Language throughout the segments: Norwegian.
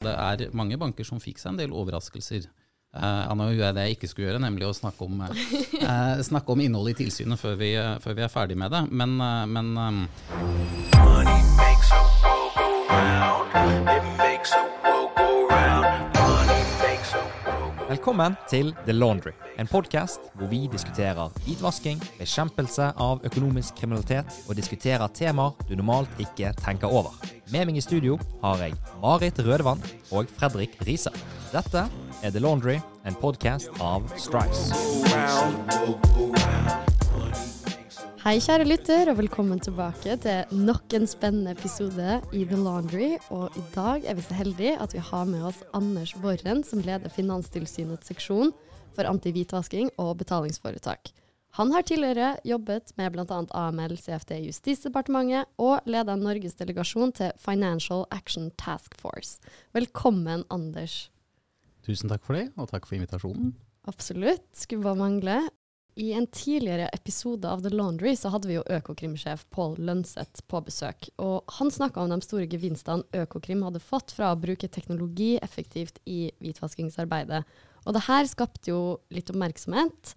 Det er mange banker som fikk seg en del overraskelser. Uh, Anna gjør jeg det jeg ikke skulle gjøre, nemlig å snakke om, uh, snakke om innholdet i tilsynet før vi, uh, før vi, er ferdig med det. Men, men um Velkommen til The Laundry, en podkast hvor vi diskuterer hvitvasking, bekjempelse av økonomisk kriminalitet og diskuterer temaer du normalt ikke tenker over. Med meg i studio har jeg Marit Rødevann og Fredrik Riise. Dette er The Laundry, en podkast av Strice. Hei, kjære lytter, og velkommen tilbake til nok en spennende episode i The Laundry. Og i dag er vi så heldige at vi har med oss Anders Borren, som leder Finanstilsynets seksjon for antihvitvasking og betalingsforetak. Han har tidligere jobbet med bl.a. AML, CFD, Justisdepartementet og leda Norges delegasjon til Financial Action Task Force. Velkommen, Anders. Tusen takk for det, og takk for invitasjonen. Absolutt, skulle bare mangle. I en tidligere episode av The Laundry så hadde vi jo Økokrim-sjef Pål Lønseth på besøk. Og han snakka om de store gevinstene Økokrim hadde fått fra å bruke teknologi effektivt i hvitvaskingsarbeidet. Og det her skapte jo litt oppmerksomhet.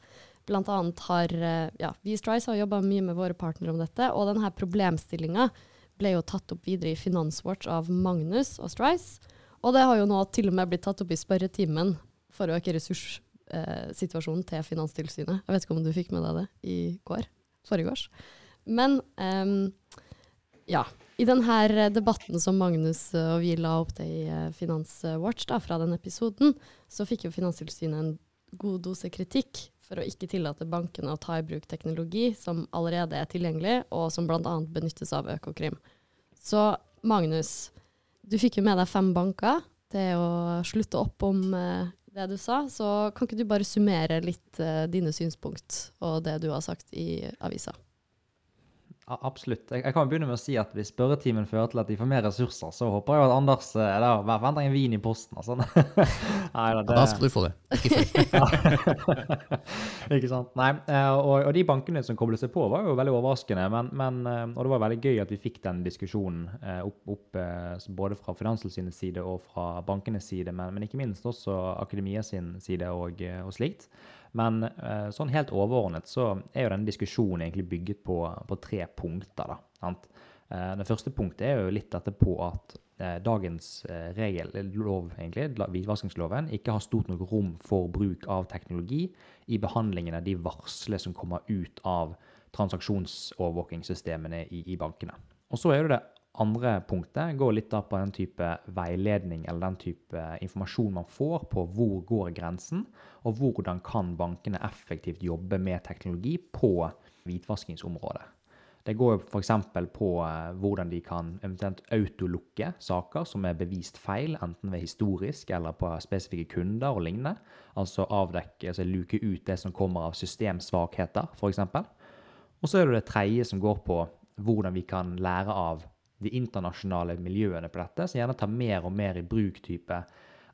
Blant annet har ja, vi i Strice har jobba mye med våre partnere om dette, og denne problemstillinga ble jo tatt opp videre i Finanswatch av Magnus og Strice. Og det har jo nå til og med blitt tatt opp i spørretimen for å øke ressurs eh, situasjonen til Finanstilsynet. Jeg vet ikke om du fikk med deg det i går? Forrige Men um, ja. I denne debatten som Magnus og vi la opp til i uh, Finanswatch da, fra den episoden, så fikk jo Finanstilsynet en god dose kritikk for å ikke tillate bankene å ta i bruk teknologi som allerede er tilgjengelig, og som bl.a. benyttes av Økokrim. Så Magnus, du fikk jo med deg fem banker til å slutte opp om uh, det du sa. Så kan ikke du bare summere litt uh, dine synspunkt og det du har sagt i avisa? Absolutt. Jeg, jeg, kan begynne med å si at hvis spørretimen fører til at de får mer ressurser, så håper jeg at Anders eller, der, venter en vin i posten og sånn. Nei, da, det... ja, da skal du få det. Ikke Ikke sant. Nei, eh, og, og, de bankene som koblet seg på, var jo veldig overraskende. Men, men, eh, og det var veldig gøy at vi fikk den diskusjonen opp, opp både fra Finanstilsynets side og fra bankenes side, men, men, ikke minst også akademia sin side og, og slikt. Men eh, sånn helt overordnet så er jo denne diskusjonen egentlig bygget på, på tre punkter. da, sant? Eh, det første punktet er jo litt dette på at eh, dagens regel, lov egentlig, hvitvaskingsloven, ikke har stort nok rom for bruk av teknologi i behandlingen av de varsler som kommer ut av transaksjonsovervåkingssystemene i, i bankene. Og så er det det andre punktet går litt da på den type veiledning eller den type informasjon man får på hvor går grensen, og hvordan kan bankene effektivt jobbe med teknologi på hvitvaskingsområdet. Det går f.eks. på eh, hvordan de kan eventuelt autolukke saker som er bevist feil, enten ved historisk eller på spesifikke kunder og lignende. Altså avdekke, altså luke ut det som kommer av systemsvakheter, f.eks. Og så er det det tredje som går på hvordan vi kan lære av de internasjonale miljøene på dette, som gjerne tar mer og mer i bruk type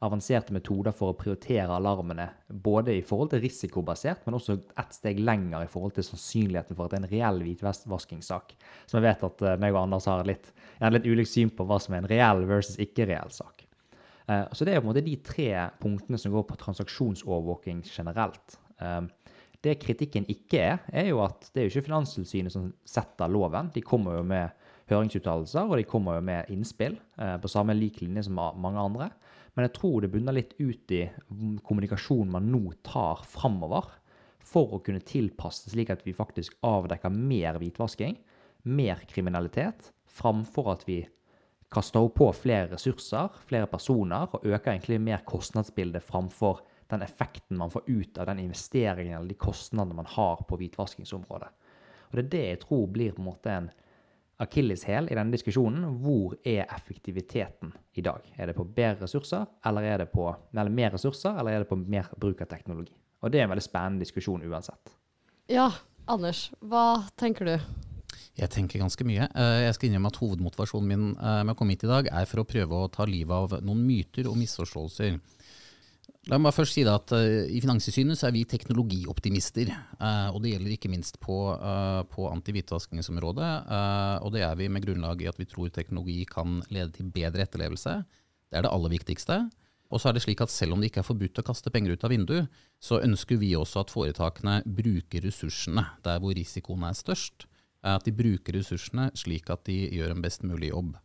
avanserte metoder for å prioritere alarmene, både i forhold til risikobasert, men også ett steg lenger i forhold til sannsynligheten for at det er en reell hvitvaskingssak. Som jeg vet at uh, meg og Anders har litt, litt ulikt syn på hva som er en reell versus ikke-reell sak. Uh, så det er på en måte de tre punktene som går på transaksjonsovervåking generelt. Uh, det kritikken ikke er, er jo at det er jo ikke Finanstilsynet som setter loven. De kommer jo med høringsuttalelser, og de kommer jo med innspill eh, på samme lik linje som mange andre. Men jeg tror det bunner litt ut i kommunikasjonen man nå tar framover, for å kunne tilpasse slik at vi faktisk avdekker mer hvitvasking, mer kriminalitet, framfor at vi kaster på flere ressurser, flere personer, og øker egentlig mer kostnadsbildet framfor den effekten man får ut av den investeringen eller de kostnadene man har på hvitvaskingsområdet. Og Det er det jeg tror blir på en måte en akilleshæl i denne diskusjonen. Hvor er effektiviteten i dag? Er det på bedre ressurser, eller er det på eller mer ressurser, eller er det på mer bruk av teknologi? Og det er en veldig spennende diskusjon uansett. Ja, Anders, hva tenker du? Jeg tenker ganske mye. Eh, jeg skal innrømme at hovedmotivasjonen min eh, med å komme hit i dag er for å prøve å ta livet av noen myter og misforståelser. La meg først si at uh, I Finanstilsynet er vi teknologioptimister. Uh, og Det gjelder ikke minst på, uh, på antihvitvaskingsområdet. og det er vi med grunnlag i at vi tror teknologi kan lede til bedre etterlevelse, Det er det aller viktigste. Og så er det slik at selv om det ikke er forbudt å kaste penger ut av vinduet, så ønsker vi også at foretakene bruker ressursene der hvor risikoen er størst. At de bruker ressursene slik at de gjør en best mulig jobb.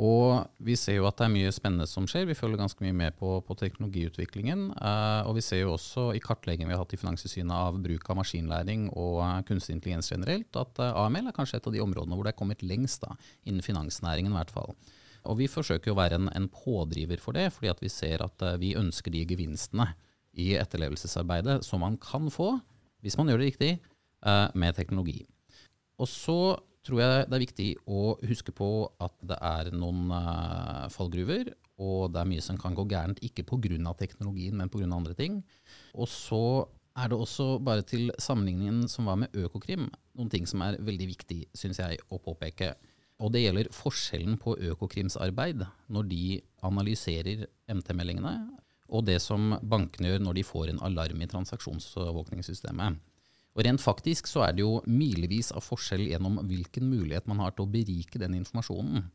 Og vi ser jo at det er mye spennende som skjer. Vi følger ganske mye med på, på teknologiutviklingen. Uh, og vi ser jo også i kartleggingen vi har hatt i Finanstilsynet av bruk av maskinlæring og uh, kunstig intelligens generelt, at eh, AML er kanskje et av de områdene hvor det er kommet lengst, da, innen finansnæringen i hvert fall. Og vi forsøker å være en, en pådriver for det, fordi vi ser at vi ønsker de gevinstene i etterlevelsesarbeidet som man kan få, hvis man gjør det riktig, med teknologi. Og så tror jeg det er viktig å huske på at det er noen uh, fallgruver, og det er mye som kan gå gærent, ikke pga. teknologien, men pga. andre ting. Og så er det også, bare til sammenligningen som var med Økokrim, noen ting som er veldig viktig, syns jeg, å påpeke. Og det gjelder forskjellen på Økokrims arbeid når de analyserer MT-meldingene, og det som bankene gjør når de får en alarm i transaksjonsovervåkningssystemet. Og Rent faktisk så er det jo milevis av forskjell gjennom hvilken mulighet man har til å berike den informasjonen.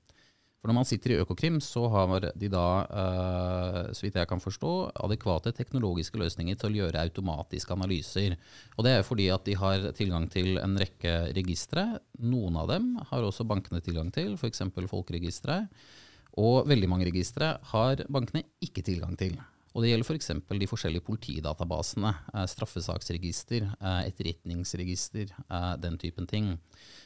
For Når man sitter i Økokrim, så har de da, uh, så vidt jeg kan forstå, adekvate teknologiske løsninger til å gjøre automatiske analyser. Og Det er fordi at de har tilgang til en rekke registre. Noen av dem har også bankene tilgang til, f.eks. Folkeregisteret. Og veldig mange registre har bankene ikke tilgang til. Og det gjelder f.eks. For de forskjellige politidatabasene. Eh, straffesaksregister, eh, etterretningsregister, eh, den typen ting.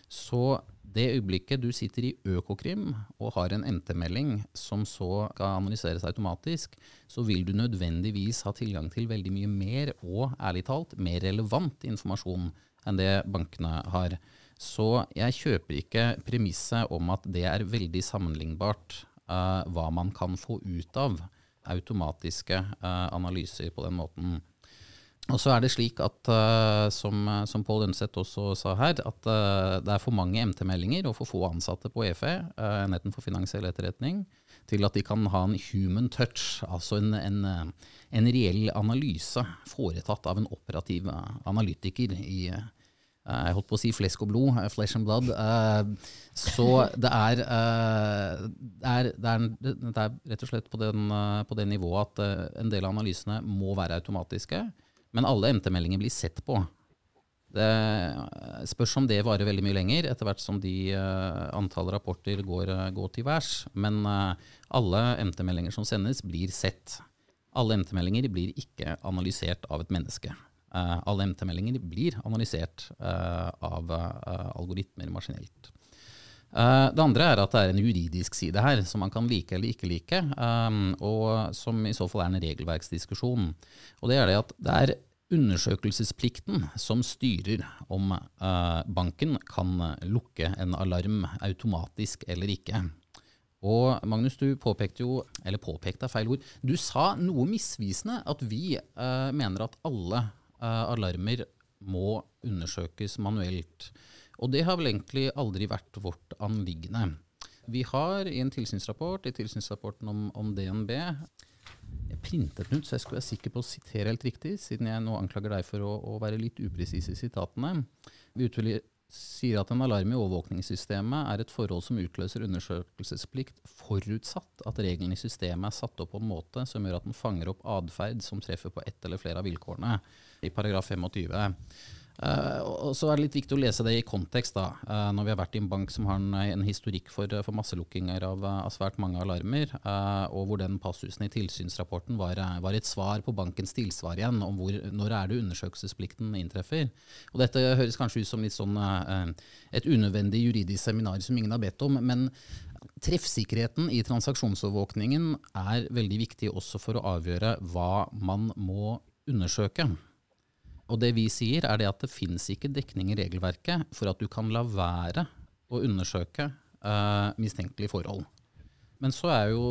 Så det øyeblikket du sitter i Økokrim og har en MT-melding som så skal analyseres automatisk, så vil du nødvendigvis ha tilgang til veldig mye mer og ærlig talt mer relevant informasjon enn det bankene har. Så jeg kjøper ikke premisset om at det er veldig sammenlignbart uh, hva man kan få ut av automatiske uh, analyser på den måten. Og så er det slik at, uh, som, som Pål Lønseth også sa her, at uh, det er for mange MT-meldinger og for få ansatte på EFE, uh, enheten for finansiell etterretning, til at de kan ha en human touch, altså en, en, en reell analyse foretatt av en operativ analytiker i, Eh, jeg holdt på å si flesk og blod, eh, flesh and blood. Eh, så det er, det er, det er, det er rett og slett på, den, på det nivået at en del av analysene må være automatiske. Men alle MT-meldinger blir sett på. Det spørs om det varer veldig mye lenger, etter hvert som de antall rapporter går, går til værs. Men alle MT-meldinger som sendes, blir sett. Alle MT-meldinger blir ikke analysert av et menneske. Uh, alle MT-meldinger blir analysert uh, av uh, algoritmer maskinelt. det andre er at det er en juridisk side her, som man kan like eller ikke like, og som i så fall er en regelverksdiskusjon. Og det er det at det er undersøkelsesplikten som styrer om banken kan lukke en alarm automatisk eller ikke. Og Magnus, du påpekte jo, eller påpekte er feil ord, du sa noe misvisende at vi mener at alle alarmer må undersøkes manuelt. Og det har vel egentlig aldri vært vårt anliggende. Vi har i en tilsynsrapport, i tilsynsrapporten om, om DNB Jeg printet den ut, så jeg skulle være sikker på å sitere helt riktig, siden jeg nå anklager deg for å, å være litt upresis i sitatene. Vi sier at en alarm i overvåkningssystemet er et forhold som utløser undersøkelsesplikt, forutsatt at reglene i systemet er satt opp på en måte som gjør at den fanger opp atferd som treffer på ett eller flere av vilkårene i paragraf 25. Uh, og så er det litt viktig å lese det i kontekst, da, uh, når vi har vært i en bank som har en, historikk for, for masselukkinger av, av, svært mange alarmer, uh, og hvor den passusen i tilsynsrapporten var, var, et svar på bankens tilsvar igjen, om hvor, når er det undersøkelsesplikten inntreffer. Og Dette høres kanskje ut som litt sånn, et unødvendig juridisk seminar som ingen har bedt om, men Treffsikkerheten i transaksjonsovervåkningen er veldig viktig også for å avgjøre hva man må undersøke. Og det vi sier, er det at det finnes ikke dekning i regelverket for at du kan la være å undersøke uh, mistenkelige forhold. Men så er jo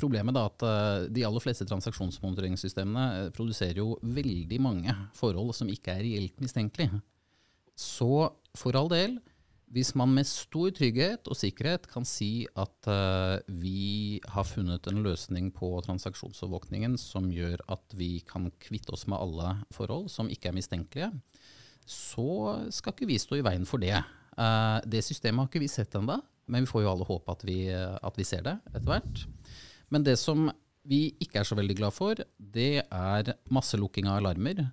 problemet da at uh, de aller fleste transaksjonsmonitoreringssystemene uh, produserer jo veldig mange forhold som ikke er reelt mistenkelige. Så for all del, hvis man med stor trygghet og sikkerhet kan si at uh, vi har funnet en løsning på transaksjonsovervåkningen som gjør at vi kan kvitte oss med alle forhold som ikke er mistenkelige, så skal ikke vi stå i veien for det. Uh, det systemet har ikke vi sett ennå, men vi får jo alle håpe at vi, at vi ser det etter hvert. Men det som vi ikke er så veldig glad for, det er masselukking av alarmer.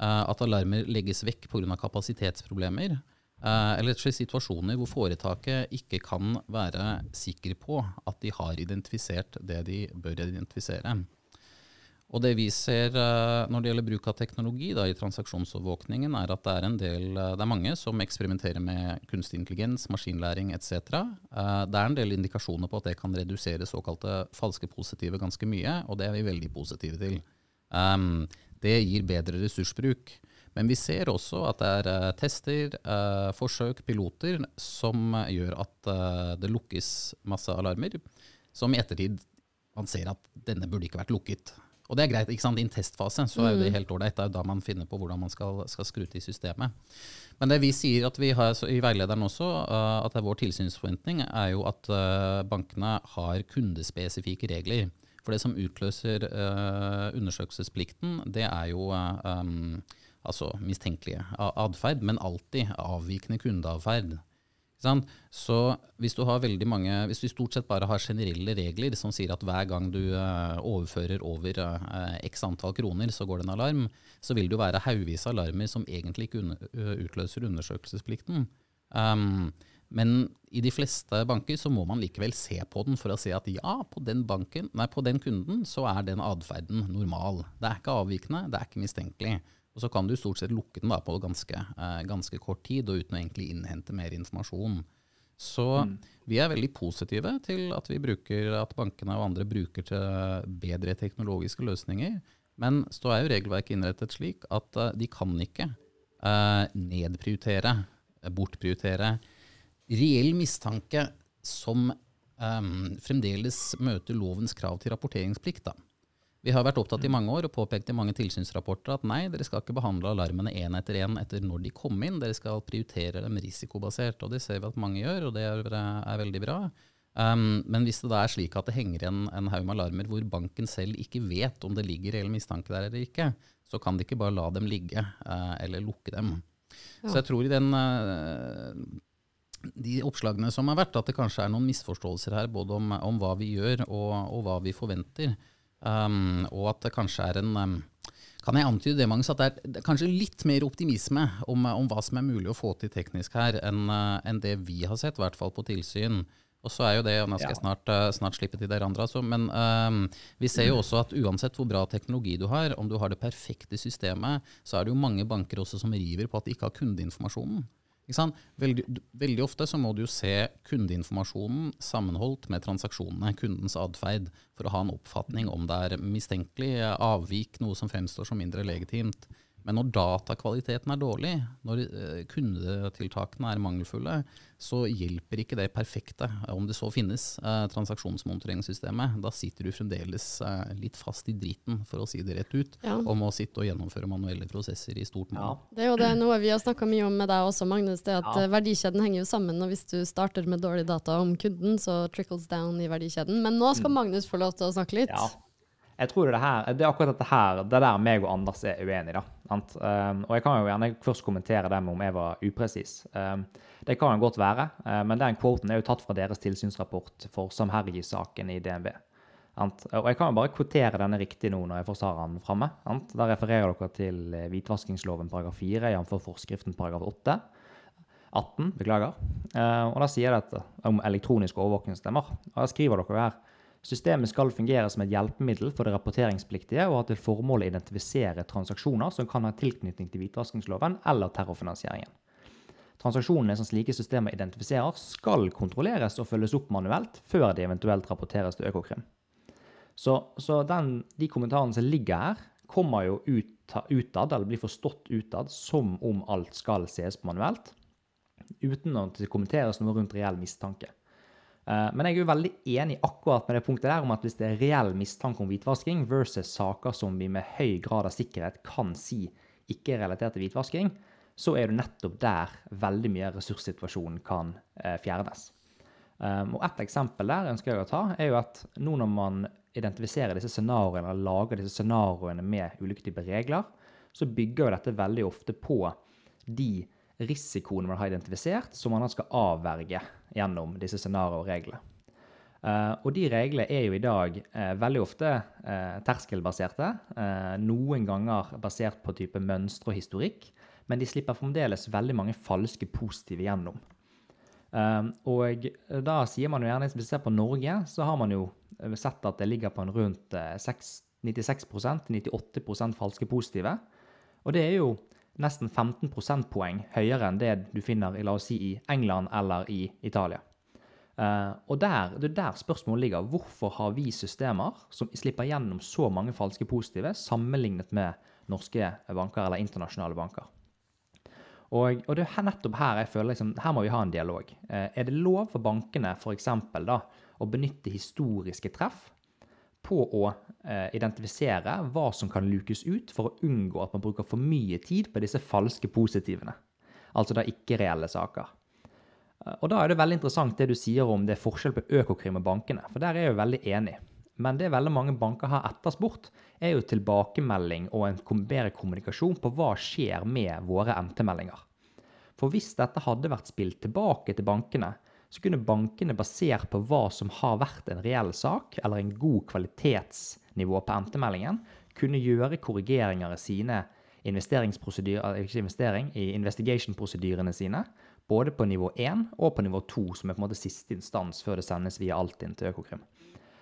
Uh, at alarmer legges vekk pga. kapasitetsproblemer. Eh, eller situasjoner hvor foretaket ikke kan være sikker på at de har identifisert det de bør identifisere. Og det vi ser uh, når det gjelder bruk av teknologi da, i transaksjonsovervåkningen, er at det er, del, uh, det er mange som eksperimenterer med kunstig intelligens, maskinlæring etc. Det er en del indikasjoner på at det kan redusere såkalte falske positive ganske mye, og det er vi veldig positive til. Um, det gir bedre ressursbruk. Men vi ser også at det er tester, forsøk, piloter, som gjør at det lukkes masse alarmer, som i ettertid man ser at denne burde ikke vært lukket. Og det er greit. ikke sant? I en testfase så er jo det mm. helt ålreit. Det er jo da man finner på hvordan man skal, skal skru til systemet. Men det vi sier at vi har i veilederen også, at det er vår tilsynsforventning, er jo at bankene har kundespesifikke regler. For det som utløser undersøkelsesplikten, det er jo um, altså mistenkelige atferd, men alltid avvikende kundeatferd. Så hvis du har veldig mange, hvis du stort sett bare har generelle regler som sier at hver gang du uh, overfører over uh, x antall kroner, så går det en alarm, så vil det jo være haugvis alarmer som egentlig ikke utløser undersøkelsesplikten. Um, men i de fleste banker så må man likevel se på den for å se at ja, på den, banken, nei, på den kunden så er den atferden normal. Det er ikke avvikende, det er ikke mistenkelig. Og så kan du stort sett lukke den da på ganske, eh, ganske kort tid, og uten å egentlig innhente mer informasjon. Så mm. vi er veldig positive til at, vi bruker, at bankene og andre bruker til bedre teknologiske løsninger. Men så er jo regelverket innrettet slik at uh, de kan ikke uh, nedprioritere, bortprioritere, reell mistanke som um, fremdeles møter lovens krav til rapporteringsplikt. da. Vi har vært opptatt i mange år og påpekt i mange tilsynsrapporter at nei, dere skal ikke behandle alarmene én etter én etter når de kom inn, dere skal prioritere dem risikobasert. Og det ser vi at mange gjør, og det er, er veldig bra. Um, men hvis det da er slik at det henger igjen en haug med alarmer hvor banken selv ikke vet om det ligger reell mistanke der eller ikke, så kan de ikke bare la dem ligge uh, eller lukke dem. Ja. Så jeg tror i den uh, de oppslagene som har vært, at det kanskje er noen misforståelser her, både om, om hva vi gjør og, og hva vi forventer. Um, og at det kanskje er en um, Kan jeg antyde det, Magnus, at det er kanskje litt mer optimisme om, om hva som er mulig å få til teknisk her, enn uh, en det vi har sett, i hvert fall på tilsyn. Og så er jo det, og nå skal jeg snart, uh, snart slippe til dere andre, altså, men um, vi ser jo også at uansett hvor bra teknologi du har, om du har det perfekte systemet, så er det jo mange banker også som river på at de ikke har kundeinformasjonen. Veldig, veldig, ofte så må du jo se kundeinformasjonen sammenholdt med transaksjonene, kundens atferd, for å ha en oppfatning om det er mistenkelig avvik, noe som fremstår som mindre legitimt. Men når datakvaliteten er dårlig, når eh, kundetiltakene er mangelfulle, så hjelper ikke det perfekte, om det så finnes, eh, transaksjonsmonitoreringssystemet. Da sitter du fremdeles eh, litt fast i driten, for å si det rett ut, ja. og må sitte og gjennomføre manuelle prosesser i stort mål. Ja. Det er jo det noe vi har snakka mye om med deg også, Magnus. det at ja. Verdikjeden henger jo sammen. og Hvis du starter med dårlig data om kunden, så trickles down i verdikjeden. Men nå skal mm. Magnus få lov til å snakke litt. Ja. Jeg tror det, her, det er akkurat dette her, det er der meg og Anders er uenige. da. Um, og jeg kan jo gjerne først kommentere det med om jeg var upresis. Um, det kan jo godt være, uh, men den quoten er jo tatt fra deres tilsynsrapport for samherjisaken i DNB. Ant? Og jeg kan jo bare kvotere denne riktig nå når jeg først har den framme. Da refererer dere til eh, hvitvaskingsloven paragraf 4, jf. forskriften paragraf 8. 18, beklager. Uh, og da sier dere om elektroniske overvåkingsstemmer. Og da skriver dere her Systemet skal fungere som et hjelpemiddel for det rapporteringspliktige og ha til formål å identifisere transaksjoner som kan ha tilknytning til hvitvaskingsloven eller terrorfinansieringen. Transaksjonene som slike systemer identifiserer, skal kontrolleres og følges opp manuelt før de eventuelt rapporteres til Økokrim. Så, så den, de kommentarene som ligger her, kommer jo ut, utad, eller blir forstått utad, som om alt skal ses på manuelt, uten at det kommenteres noe rundt reell mistanke. Eh, men jeg er jo veldig enig akkurat med det punktet der om at hvis det er reell mistanke om hvitvasking versus saker som vi med høy grad av sikkerhet kan si ikke er relatert til hvitvasking, så er det nettopp der veldig mye ressurssituasjonen kan eh, fjernes. Um, og Et eksempel der ønsker jeg å ta, er jo at nå når man identifiserer disse scenarioene, eller lager disse scenarioene med ulike typer regler, så bygger jo dette veldig ofte på de risikoene man har identifisert, som man skal avverge gjennom disse scenario og reglene. Uh, og de reglene er jo i dag uh, veldig ofte uh, terskelbaserte. noen ganger basert på type mønstre og historikk. Men de slipper fremdeles veldig mange falske positive gjennom. og da sier man jo gjerne, hvis vi ser på Norge, så har man jo sett at det ligger på en rundt 96-98% falske positive. Og det er jo nesten 15 prosentpoeng høyere enn det du finner i, la oss si, i England eller i Italia. Uh, og der, Det er der spørsmålet ligger. Hvorfor har vi systemer som slipper gjennom så mange falske positive sammenlignet med norske banker eller internasjonale banker? Og, og det er nettopp her jeg føler liksom, her må vi ha en dialog. Uh, er det lov for bankene for eksempel, da, å benytte historiske treff på å uh, identifisere hva som kan lukes ut, for å unngå at man bruker for mye tid på disse falske positivene? Altså da ikke-reelle saker. Og da er det veldig interessant det du sier om det er forskjell på Økokrim og bankene, for der er jeg jo veldig enig. Men det veldig mange banker har etterspurt, er jo tilbakemelding og en bedre kommunikasjon på hva skjer med våre MT-meldinger. For hvis dette hadde vært spilt tilbake til bankene, så kunne bankene basert på hva som har vært en reell sak, eller en god kvalitetsnivå på MT-meldingen, kunne gjøre korrigeringer i sine investeringsprosedyrer, ikke investering, i investigation-prosedyrene sine, både på nivå 1 og på nivå 2, som er på en måte siste instans før det sendes via Altinn til Økokrim.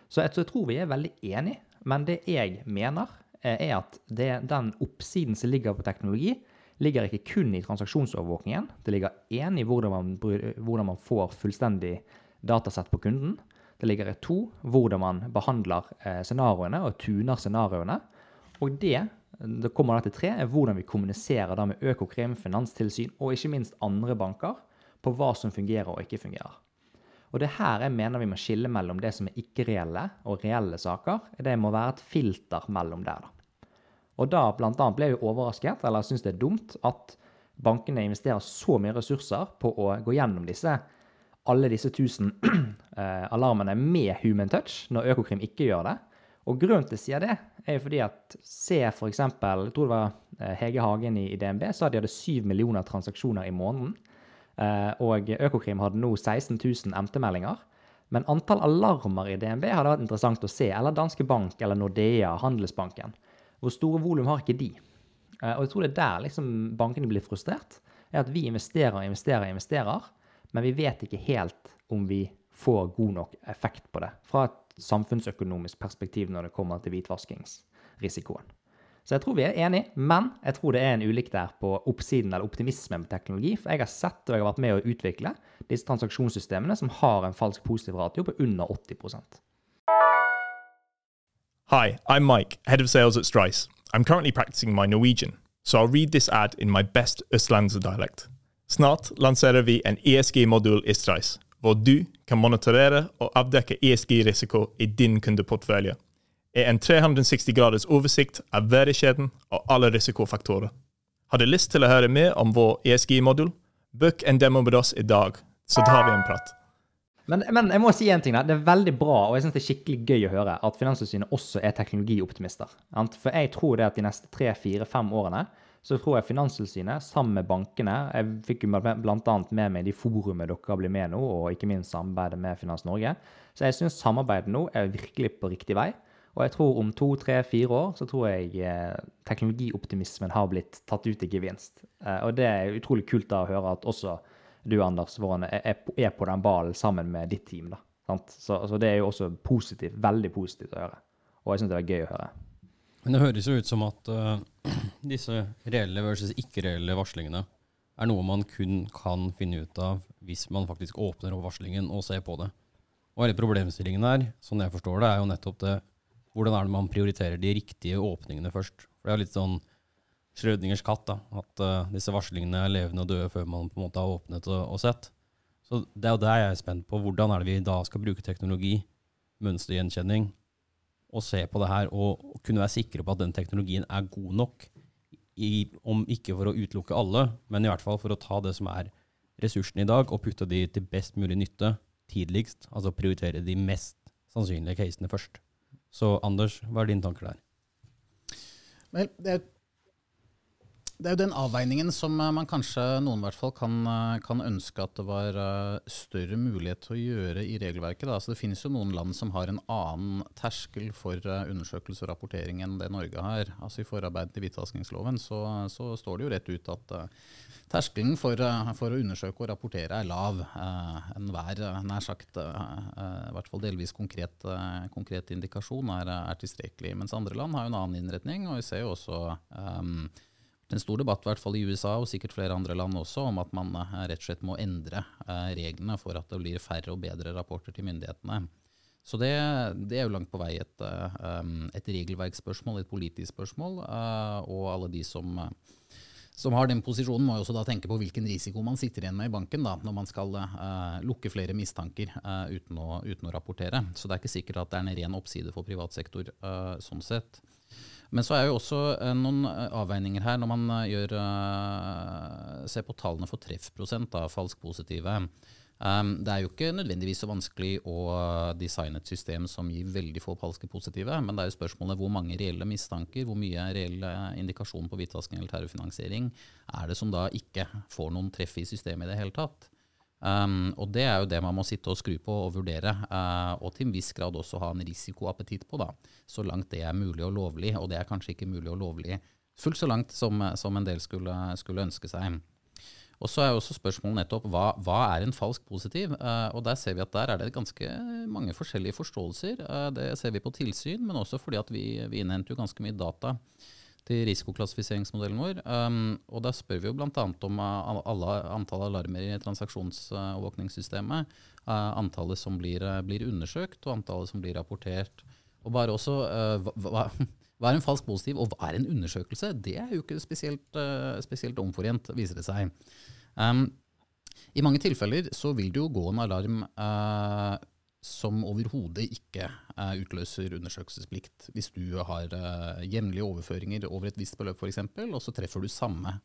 Så jeg tror vi er veldig enige, men det jeg mener, eh, er at det, den oppsiden som ligger på teknologi, ligger ikke kun i transaksjonsovervåkningen. Det ligger én i hvordan man, hvordan man, får fullstendig datasett på kunden. Det ligger i to hvordan man behandler eh, scenarioene og tuner scenarioene. Og det det kommer da til tre, er hvordan vi kommuniserer da med Økokrim, finanstilsyn og ikke minst andre banker på hva som fungerer og ikke fungerer. Og det her jeg mener vi må skille mellom det som er ikke-reelle og reelle saker. Det må være et filter mellom der. da. Og da bl.a. ble vi overrasket, eller syns det er dumt, at bankene investerer så mye ressurser på å gå gjennom disse, alle disse tusen eh, alarmene med human touch, når Økokrim ikke gjør det. Og grunnen til at jeg sier det, er jo fordi at se f.eks. Jeg tror det var eh, Hege Hagen i, DNB sa de hadde 7 millioner transaksjoner i måneden. Eh, og Økokrim hadde nå 16 000 MT-meldinger. Men antall alarmer i DNB hadde vært interessant å se. Eller Danske Bank eller Nordea, Handelsbanken. Hvor store volum har ikke de? Eh, og jeg tror det er der liksom bankene blir frustrert. er At vi investerer og investerer og investerer, men vi vet ikke helt om vi får god nok effekt på det. Fra et samfunnsøkonomisk perspektiv når det kommer til hvitvaskingsrisikoen. Så jeg tror vi er enige, men jeg tror det er en ulik der på oppsiden eller optimisme med teknologi. For jeg har sett og jeg har vært med å utvikle disse transaksjonssystemene som har en falsk positiv ratio på under 80 Hi, I'm Mike, head of sales at Strice. I'm currently practicing my Norwegian, so I'll read this ad in my best Østlandse dialect. Snart lanserer vi en ESG-modul i Strice hvor du kan monitorere og avdekke ESG-risiko i din kundeportfølje. Er en 360 graders oversikt av verdikjeden og alle risikofaktorer. Har du lyst til å høre mer om vår ESG-modul? Book en demo med oss i dag, så tar vi en prat. Men, men, jeg må si en ting. Da. Det er veldig bra og jeg synes det er skikkelig gøy å høre at Finanstilsynet også er teknologioptimister. For jeg tror det at de neste tre, fire, fem årene så tror jeg Finanstilsynet, sammen med bankene Jeg fikk jo bl.a. med meg de forumene dere blir med nå, og ikke minst samarbeidet med Finans Norge. Så jeg syns samarbeidet nå er virkelig på riktig vei. Og jeg tror om to, tre, fire år så tror jeg eh, teknologioptimismen har blitt tatt ut i gevinst. Eh, og det er utrolig kult da å høre at også du, Anders Våren, er, er, på den ballen sammen med ditt team. da. Så, så, det er jo også positivt, veldig positivt å høre. Og jeg syns det er gøy å høre. Men det høres jo ut som at uh, disse reelle versus ikke-reelle varslingene er noe man kun kan finne ut av hvis man faktisk åpner opp varslingen og ser på det. Og hele problemstillingen her, sånn jeg forstår det, er jo nettopp det hvordan er det man prioriterer de riktige åpningene først. For det er litt sånn Schrødingers katt, da, at uh, disse varslingene er levende og døde før man på en måte har åpnet og, og sett. Så det er jo der jeg er spent på. Hvordan er det vi da skal bruke teknologi, mønstergjenkjenning, og se på det her og, og kunne være sikre på at den teknologien er god nok. I, om ikke for å utelukke alle, men i hvert fall for å ta det som er ressursene i dag, og putte de til best mulig nytte tidligst. Altså prioritere de mest sannsynlige casene først. Så Anders, hva er dine tanker der? Vel, det er Det er jo den avveiningen som eh, man kanskje, noen hvert fall, kan, eh, kan ønske at det var eh, større mulighet til å gjøre i regelverket. Da. Så det finnes jo noen land som har en annen terskel for undersøkelse og rapportering enn det Norge har. Altså I forarbeidet til hvitvaskingsloven så, så, står det jo rett ut at terskelen for, for, å undersøke og rapportere er lav. Uh, Enhver nær sagt, i hvert fall delvis konkret, konkret indikasjon er, er, tilstrekkelig. Mens andre land har jo en annen innretning, og vi ser jo også um, en stor debatt i hvert fall i USA og sikkert flere andre land også om at man eh, rett og slett må endre eh, reglene for at det blir færre og bedre rapporter til myndighetene. Så det, det er jo langt på vei et, eh, et regelverksspørsmål, et politisk spørsmål. Og alle de som, som, har den posisjonen, må jo også da tenke på hvilken risiko man sitter igjen med i banken da, når man skal lukke flere mistanker uten å, uten, å, rapportere. Så det er ikke sikkert at det er en ren oppside for privat sektor sånn sett. Men så er jo også uh, noen eh, avveininger her når man uh, gjør, ser på tallene for treffprosent av falskpositive. Um, det er jo ikke nødvendigvis så vanskelig å designe et system som gir veldig få falske positive, men det er jo spørsmålet hvor mange reelle mistanker, hvor mye reell indikasjon på hvitvasking eller terrorfinansiering er det som da ikke får noen treff i systemet i det hele tatt. Um, og det er jo det man må sitte og skru på og vurdere, uh, og til en viss grad også ha en risikoappetitt på, da, så langt det er mulig og lovlig. Og det er kanskje ikke mulig og lovlig fullt så langt som, som en del skulle, skulle, ønske seg. Og så er jo også spørsmålet nettopp hva, hva er en falsk positiv? Uh, og der ser vi at der er det ganske mange forskjellige forståelser. Uh, det ser vi på tilsyn, men også fordi at vi, vi innhenter jo ganske mye data til risikoklassifiseringsmodellen vår. Um, og da spør vi jo bl.a. om uh, alle antall alarmer i transaksjonsovervåkningssystemet. Uh, antallet som blir, uh, blir, undersøkt, og antallet som blir rapportert. Og bare også uh, hva, hva, er en falsk positiv, og hva er en undersøkelse? Det er jo ikke spesielt, uh, spesielt omforent, viser det seg. Um, I mange tilfeller så vil det jo gå en alarm som overhodet ikke uh, utløser undersøkelsesplikt. Hvis du har uh, jevnlige overføringer over et visst beløp f.eks., og så treffer du samme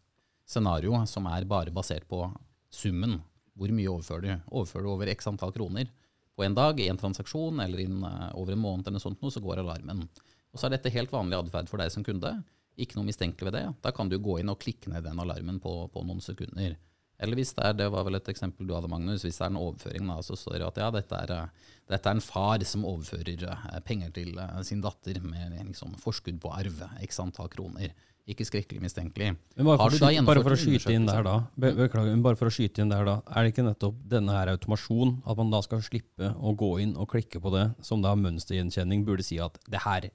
scenario som er bare basert på summen. Hvor mye overfører du? Overfører du over x antall kroner på en dag i en transaksjon eller inn, uh, over en måned, eller sånt, så går alarmen. Og så er dette helt vanlig atferd for deg som kunde. Ikke noe mistenkelig ved det. Da kan du gå inn og klikke ned den alarmen på, på noen sekunder. Eller hvis det er, det var vel et eksempel du hadde, Magnus, hvis det er en overføring, da, så står det at ja, dette er, eh, dette er en far som overfører eh, penger til eh, sin datter med liksom, forskudd på arv, x antall kroner. Ikke skrekkelig mistenkelig. Men bare for, sky, bare for å skyte inn der da, be, beklager, men bare for å skyte inn der da, er det ikke nettopp denne her automasjon, at man da skal slippe å gå inn og klikke på det, som da mønstergjenkjenning burde si at det her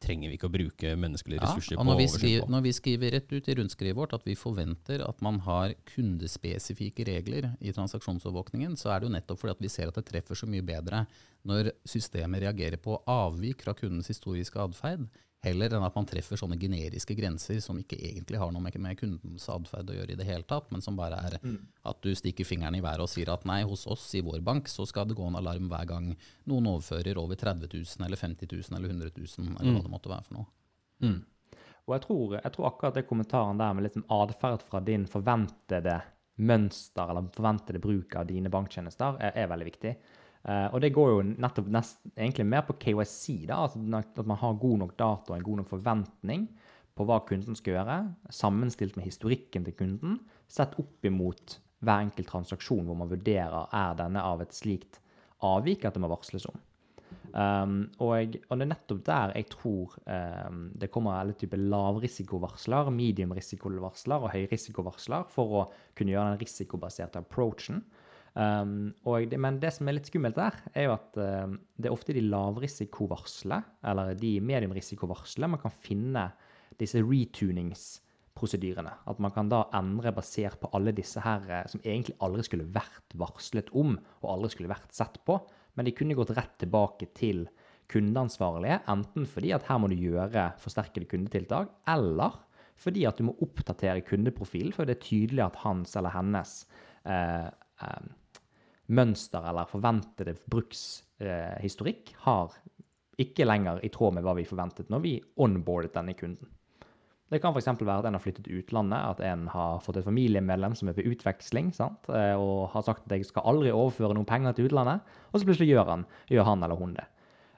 trenger vi ikke å bruke menneskelige ressurser ja, og når på. Vi skriver, når vi skriver rett ut i rundskrivet vårt at vi forventer at man har kundespesifikke regler i transaksjonsovervåkningen, så er det jo nettopp fordi at vi ser at det treffer så mye bedre når systemet reagerer på avvik fra kundens historiske atferd, Heller enn at man treffer sånne generiske grenser som ikke egentlig har noe med, kundens atferd å gjøre i det hele tatt, men som bare er mm. at du stikker fingeren i været og sier at nei, hos oss i vår bank så skal det gå en alarm hver gang noen overfører over 30 000 eller 50 000 eller 100 000, eller mm. hva det måtte være for noe. Mm. Og jeg tror, jeg tror, akkurat det kommentaren der med sånn atferd fra din forventede mønster eller forventede bruk av dine banktjenester er, er veldig viktig. Uh, og det går jo nettopp nest, egentlig mer på KYC, da, at, at man har god nok data og en god nok forventning på hva kunden skal gjøre, sammenstilt med historikken til kunden, sett opp imot hver enkelt transaksjon hvor man vurderer er denne av et slikt avvik at det må varsles om. Um, og, og, det er nettopp der jeg tror um, det kommer alle typer lavrisikovarsler, medium risikovarsler og høyrisikovarsler for å kunne gjøre den risikobaserte approachen. Um, det, men det som er litt skummelt der, er jo at uh, det er ofte de lavrisikovarslene, eller de mediumrisikovarslene, man kan finne disse retuningsprosedyrene. At man kan da endre basert på alle disse her eh, som egentlig aldri skulle vært varslet om, og aldri skulle vært sett på. Men de kunne gått rett tilbake til kundeansvarlige, enten fordi at her må du gjøre forsterkede kundetiltak, eller fordi at du må oppdatere kundeprofilen, for det er tydelig at hans eller hennes eh, eh, mønster eller forventede brukshistorikk har ikke lenger i tråd med hva vi forventet når vi onboardet denne kunden. Det kan f.eks. være at en har flyttet utlandet, at en har fått et familiemedlem som er på utveksling sant? Eh, og har sagt at jeg skal aldri overføre noen penger til utlandet, og så plutselig gjør han, gjør han eller hun det.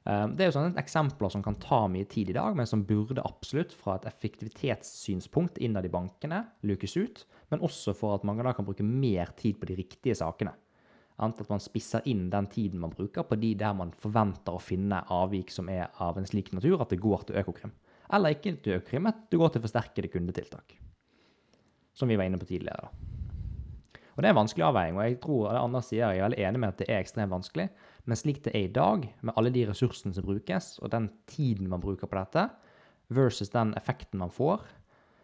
Eh, Det er jo sånne eksempler som kan ta mye tid i dag, men som burde absolutt fra et effektivitetssynspunkt innad i bankene lukes ut, men også for at mange da kan bruke mer tid på de riktige sakene. At man spisser inn den tiden man bruker på de der man forventer å finne avvik som er av en slik natur at det går til Økokrim. Eller ikke til Økokrim, men det går til forsterkede kundetiltak. Som vi var inne på tidligere. Og Det er en vanskelig avveining, og jeg tror det andre sier jeg er veldig enig med at det er ekstremt vanskelig. Men slik det er i dag, med alle de ressursene som brukes, og den tiden man bruker på dette, versus den effekten man får,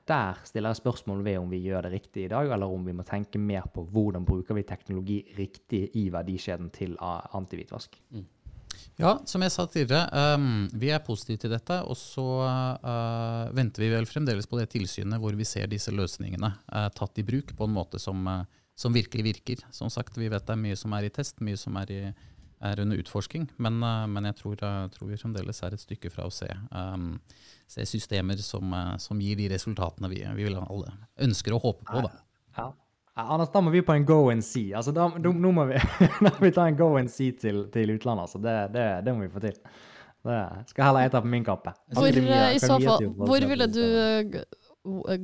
der stiller jeg spørsmål ved om vi gjør det riktig i dag, eller om vi må tenke mer på hvordan bruker vi teknologi riktig i verdikjeden til antihvitvask. Mm. Ja, som jeg sa tidligere, um, vi er positive til dette. Og så uh, venter vi vel fremdeles på det tilsynet hvor vi ser disse løsningene uh, tatt i bruk på en måte som, uh, som virkelig virker. Som sagt, vi vet det er mye som er i test, mye som er, i, er under utforsking. Men, eh, men jeg tror, eh, tror vi fremdeles er et stykke fra å se, um, se systemer som, eh, som gir de resultatene vi, vi vil alle ønsker og håper på. Da. Ja. Ja, Anders, da må vi på en go and see. Altså, da, da, nå må vi, da må vi ta en go and see til, til utlandet. Altså. Det, det, det må vi få til. Det skal heller jeg ta på min kappe. Hvor, i så fall, hvor ville du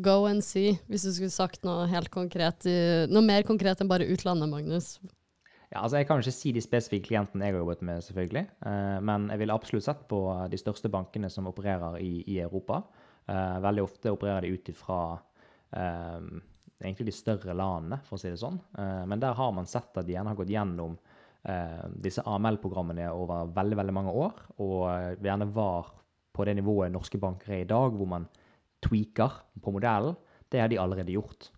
go and see, hvis du skulle sagt noe helt konkret? Noe mer konkret enn bare utlandet, Magnus? Ja, altså Jeg kan jo ikke si de spesifikke klientene jeg har jobbet med, selvfølgelig. Eh, men jeg ville absolutt sett på de største bankene som opererer i, i Europa. Eh, veldig ofte opererer de ut ifra eh, egentlig de større landene, for å si det sånn. Eh, men der har man sett at de gjerne har gått gjennom eh, disse AML-programmene over veldig veldig mange år, og eh, gjerne var på det nivået norske banker er i dag, hvor man tweaker på modellen. Det har de allerede gjort.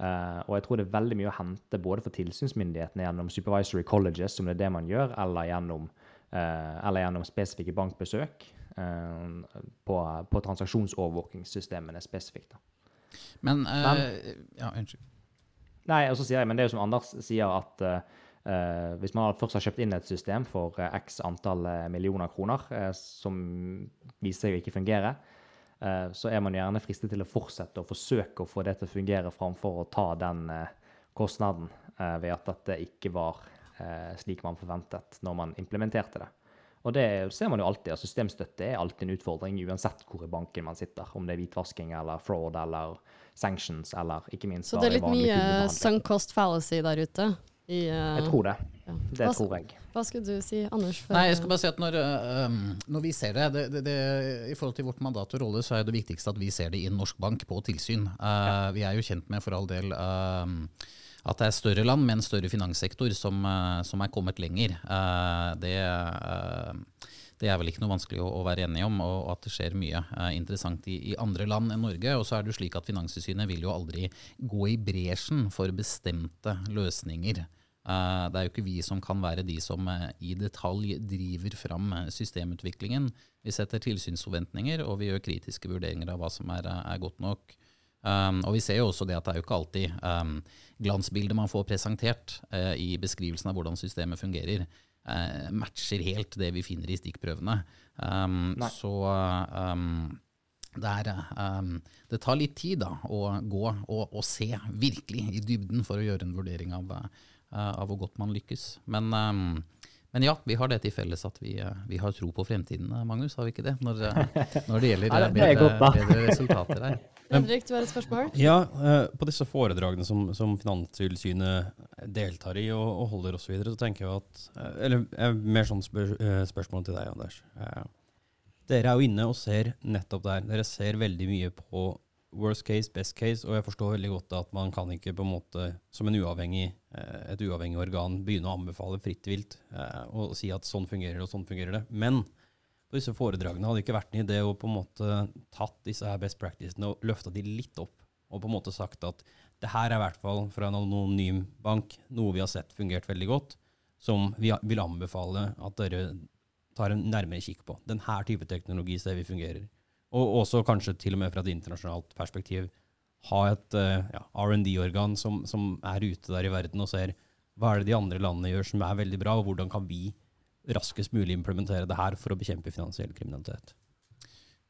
Eh, og jeg tror det er veldig mye å hente både for tilsynsmyndighetene gjennom supervisory colleges, som det er det man gjør, eller gjennom, uh, eller gjennom spesifikke bankbesøk uh, på, på transaksjonsovervåkingssystemene spesifikt. Da. Men, men ja, unnskyld. Nei, og så sier jeg, men det er jo som Anders sier, at hvis man først har kjøpt inn et system for x antall millioner kroner, som viser seg å ikke fungere, så er man gjerne fristet til å fortsette å forsøke å få det til å fungere framfor å ta den eh, kostnaden eh, ved at dette ikke var eh, slik man forventet når man implementerte det. Og det ser man jo alltid, at systemstøtte er alltid en utfordring, uansett hvor i banken man sitter. Om det er hvitvasking eller fraud eller sanctions eller ikke minst Så det er litt mye sunk cost fallacy der ute? I, uh, Jeg tror det. ja. Det hva, tror jeg. Hva skulle du si, Anders? for- Nei, jeg skal bare si at når, øh, um, når vi ser det, det, det, det I forhold til vårt mandat og rolle, så er det viktigste at vi ser det i en norsk bank på tilsyn. Uh, Vi er jo kjent med for all del um, at det er større land med en større finanssektor som, uh, som er kommet lenger. Uh, det, uh, det er vel ikke noe vanskelig å, å være enig om, og, og at det skjer mye interessant i, i andre land enn Norge. Og så er det jo slik at Finanstilsynet vil jo aldri gå i bresjen for bestemte løsninger. Eh, Det er jo ikke vi som kan være de som eh, i detalj driver fram eh, systemutviklingen. Vi setter tilsynsforventninger, og vi gjør kritiske vurderinger av hva som er, er godt nok. Um, og vi ser jo også det at det er jo ikke alltid um, glansbildet man får presentert uh, i beskrivelsen av hvordan systemet fungerer, uh, matcher helt det vi finner i stikkprøvene. Um, så det, er, det tar litt tid da, å gå og, og se virkelig i dybden for å gjøre en vurdering av, eh, av hvor godt man lykkes. Men, um, men ja, vi har det til felles at vi, eh, vi har tro på fremtiden, eh, Magnus, har vi ikke det? Når, eh, når det gjelder eh, det bedre, godt, bedre resultater her. Henrik, du har et spørsmål? Ja, eh, på disse foredragene som, som Finanstilsynet deltar i og, og holder osv., så, videre, så tenker jeg at eh, Eller eh, mer sånn spør, eh, spørsmål til deg, Anders. Eh, Dere er jo inne og ser nettopp der. Dere ser veldig mye på worst case, best case, og jeg forstår veldig godt at man kan ikke på en måte, som en uavhengig, eh, et uavhengig organ begynne å anbefale fritt vilt eh, og si at sånn fungerer det, og sånn fungerer det. Men på disse foredragene hadde ikke vært en idé å på en måte tatt disse her best practicene og løfta de litt opp, og på en måte sagt at det her er i hvert fall fra en anonym bank noe vi har sett fungert veldig godt, som vi vil anbefale at dere tar en nærmere kikk på. Denne type teknologi ser vi fungerer. Og også kanskje til og med fra et internasjonalt perspektiv ha et eh, ja, R&D-organ som, som er ute der i verden og ser hva er det de andre landene gjør som er veldig bra, og hvordan kan vi raskest mulig implementere det her for å bekjempe finansiell kriminalitet.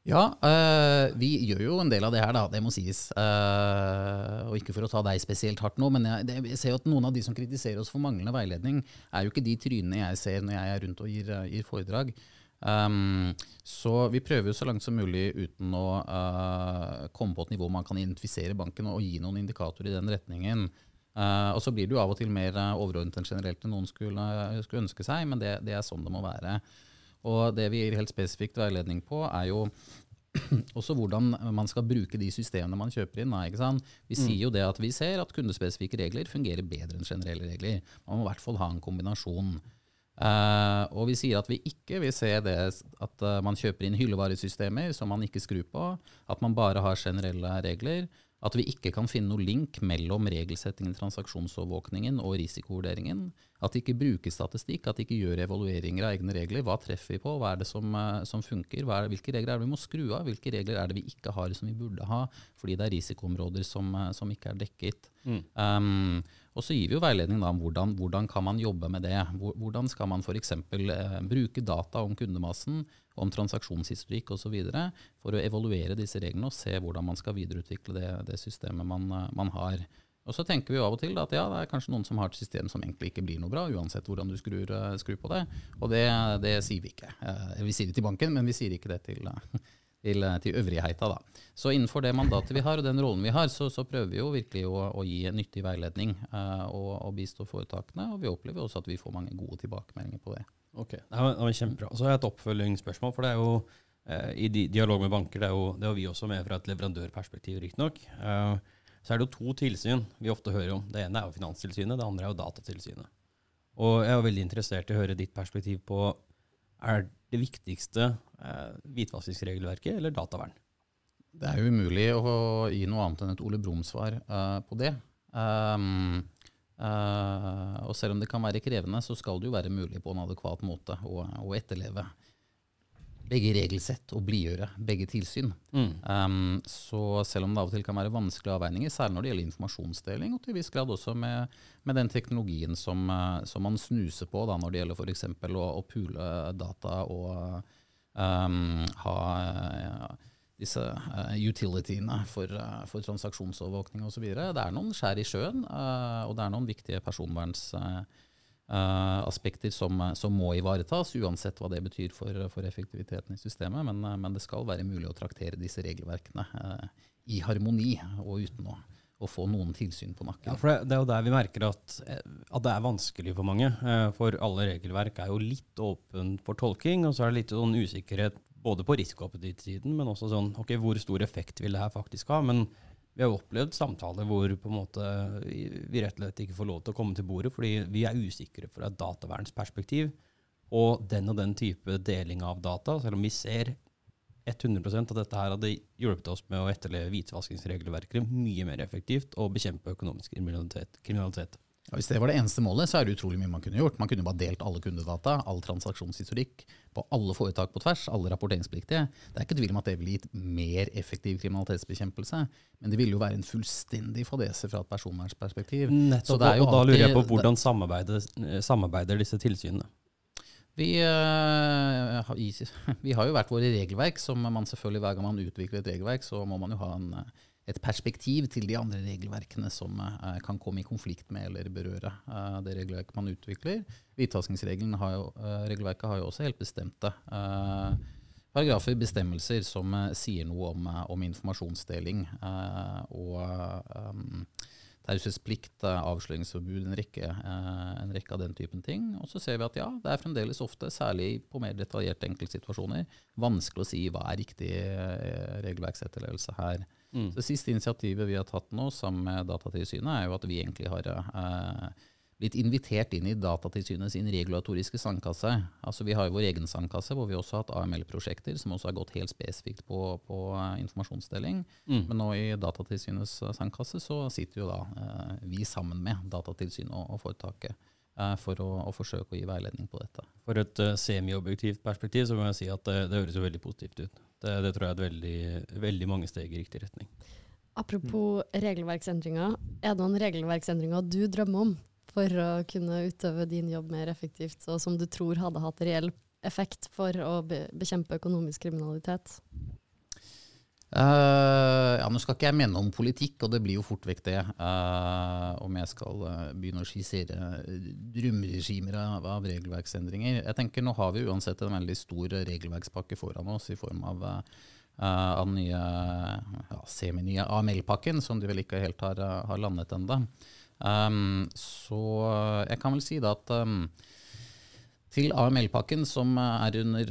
Ja, øh, vi gjør jo en del av det her, da, det må sies. Uh, og ikke for å ta deg spesielt hardt nå, men jeg, jeg ser jo at noen av de som kritiserer oss for manglende veiledning, er jo ikke de trynene jeg ser når jeg er rundt og gir, gir foredrag. Um, så vi prøver jo så langt som mulig uten å uh, komme på et nivå man kan identifisere banken og gi noen indikatorer i den retningen. Uh, og så blir det jo av og til mer uh, overordnet enn generelt enn noen skulle, skulle ønske seg, men det, det, er sånn det må være. Og det vi gir helt spesifikt veiledning på, er jo også hvordan man skal bruke de systemene man kjøper inn. Sant? Vi mm. sier jo det at vi ser at kundespesifikke regler fungerer bedre enn generelle regler. Man må i hvert fall ha en kombinasjon. Uh, og vi sier at vi ikke vil se det at uh, man kjøper inn hyllevaresystemer som man ikke skrur på, at man bare har generelle regler, at vi ikke kan finne noe link mellom regelsettingen, transaksjonsovervåkningen og risikovurderingen. At de ikke bruker statistikk, at de ikke gjør evalueringer av egne regler. Hva treffer vi på, hva er det som, uh, som funker, det, hvilke regler er det vi må skru av, hvilke regler er det vi ikke har som vi burde ha, fordi det er risikoområder som, som ikke er dekket. Mm. Um, og så gir vi jo veiledning da, om hvordan, hvordan kan man jobbe med det. Hvordan skal man f.eks. Eh, bruke data om kundemassen, om transaksjonshistorikk osv. for å evaluere disse reglene og se hvordan man skal videreutvikle det, det systemet man, eh, man, har. Og så tenker vi jo av og til at ja, det er kanskje noen som har et system som egentlig ikke blir noe bra, uansett hvordan du skrur, eh, skrur på det. Og det, det, sier vi ikke. Eh, vi sier det til banken, men vi sier ikke det til, til, eh, til øvrigheta. Da. Så innenfor det mandatet vi har og den rollen vi har, så, så prøver vi jo virkelig å, å gi nyttig veiledning uh, og, og, bistå foretakene. Og vi opplever også at vi får mange gode tilbakemeldinger på det. Ok, det var kjempebra. Så har jeg et oppfølgingsspørsmål. for det er jo uh, i di dialog med banker, det er, jo, det er vi også med fra et leverandørperspektiv, riktignok. Uh, så er det jo to tilsyn vi ofte hører om. Det ene er jo Finanstilsynet, det andre er jo Datatilsynet. Og jeg er veldig interessert i å høre ditt perspektiv på er det viktigste eh, hvitvaskingsregelverket eller datavern? Det er jo umulig å gi noe annet enn et Ole Brumm-svar uh, på det. Um, uh, og selv om det kan være krevende, så skal det jo være mulig på en adekvat måte å, å etterleve begge regelsett og blidgjøre begge tilsyn. Mm. Um, så selv om det av og til kan være vanskelige avveininger, særlig når det gjelder informasjonsdeling, og til viss grad også med, med den teknologien som, uh, som, man snuser på da, når det gjelder f.eks. Å, å pule data og um, ha ja, disse uh, utilityene for, uh, for transaksjonsovervåkning osv. Det er noen skjær i sjøen, uh, og det er noen viktige personverns... Uh, aspekter som, som, må ivaretas, uansett hva det betyr for, for effektiviteten i systemet. Men, uh, men, det skal være mulig å traktere disse regelverkene i harmoni, og uten å, å, få noen tilsyn på nakken. Ja, for det, det, er jo der vi merker at, at det er vanskelig for mange. For alle regelverk er jo litt åpent for tolking, og så er det litt sånn usikkerhet både på risikoappetittsiden, men også sånn ok, hvor stor effekt vil det her faktisk ha. men vi har opplevd samtaler hvor måte vi rett og slett ikke får lov til å komme til bordet fordi vi er usikre fra et datavernsperspektiv. Og den og den type deling av data, selv om vi ser 100% at dette her hadde hjulpet oss med å etterleve hvitvaskingsregelverket mye mer effektivt og bekjempe økonomisk kriminalitet. kriminalitet. Ja, hvis det var det eneste målet, så er det utrolig mye man kunne gjort. Man kunne bare delt alle kundedata, all transaksjonshistorikk på alle foretak på tvers, alle rapporteringspliktige. Det er ikke tvil om at det ville gitt mer effektiv kriminalitetsbekjempelse, men det ville jo være en fullstendig fadese fra et personvernsperspektiv. Nettopp, og da lurer jeg på hvordan samarbeider, samarbeider disse tilsynene? Vi, uh, vi, har jo hvert våre regelverk, som man selvfølgelig hver gang man utvikler et regelverk, så må man jo ha en et perspektiv til de andre regelverkene som uh, kan komme i konflikt med eller berøre uh, det regelverket man utvikler. Hvitvaskingsregelverket har, har jo også helt bestemte uh, paragrafer, bestemmelser, som sier noe om, om informasjonsdeling og um, taushetsplikt, avsløringsforbud, en rekke, en rekke av den typen ting. Og så ser vi at ja, det er fremdeles ofte, særlig på mer detaljerte enkeltsituasjoner, vanskelig å si hva er riktig regelverksetterlevelse her. Mm. Det siste initiativet vi har tatt nå sammen med Datatilsynet, er jo at vi egentlig har eh, blitt invitert inn i Datatilsynet sin regulatoriske sandkasse. Altså Vi har jo vår egen sandkasse, hvor vi også har hatt AML-prosjekter som også har gått helt spesifikt på, på uh, informasjonsdeling. Mm. Men nå i Datatilsynets sandkasse så sitter jo da eh, vi sammen med Datatilsynet og, og foretaket uh, for å, å, forsøke å gi veiledning på dette. For et semiobjektivt perspektiv så må jeg si at det, det høres jo veldig positivt ut. Det, det tror jeg er et veldig, veldig mange steg i riktig retning. Apropos regelverksendringer, er det noen regelverksendringer du drømmer om for å kunne utøve din jobb mer effektivt, og som du tror hadde hatt reell effekt for å be bekjempe økonomisk kriminalitet? Uh, ja, Nå skal ikke jeg mene om politikk, og det blir jo fort vekk det. uh, om jeg skal uh, begynne å skissere drømmeregimer av, av regelverksendringer. Jeg tenker Nå har vi uansett en veldig stor regelverkspakke foran oss i form av av den nye ja, seminye AML-pakken, som de vel ikke helt har, har landet ennå. Um, så jeg kan vel si da at um, til AML-pakken, som er under,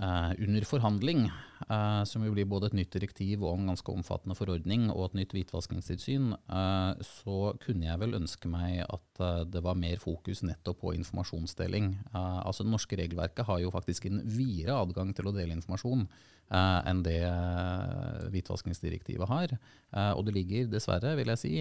eh, under forhandling, eh, som jo blir både et nytt direktiv og en ganske omfattende forordning, og et nytt hvitvaskingstilsyn, eh, så kunne jeg vel ønske meg at det var mer fokus nettopp på informasjonsdeling. Altså Det norske regelverket har jo faktisk en videre adgang til å dele informasjon enn det hvitvaskingsdirektivet har. Og det ligger dessverre, vil jeg si,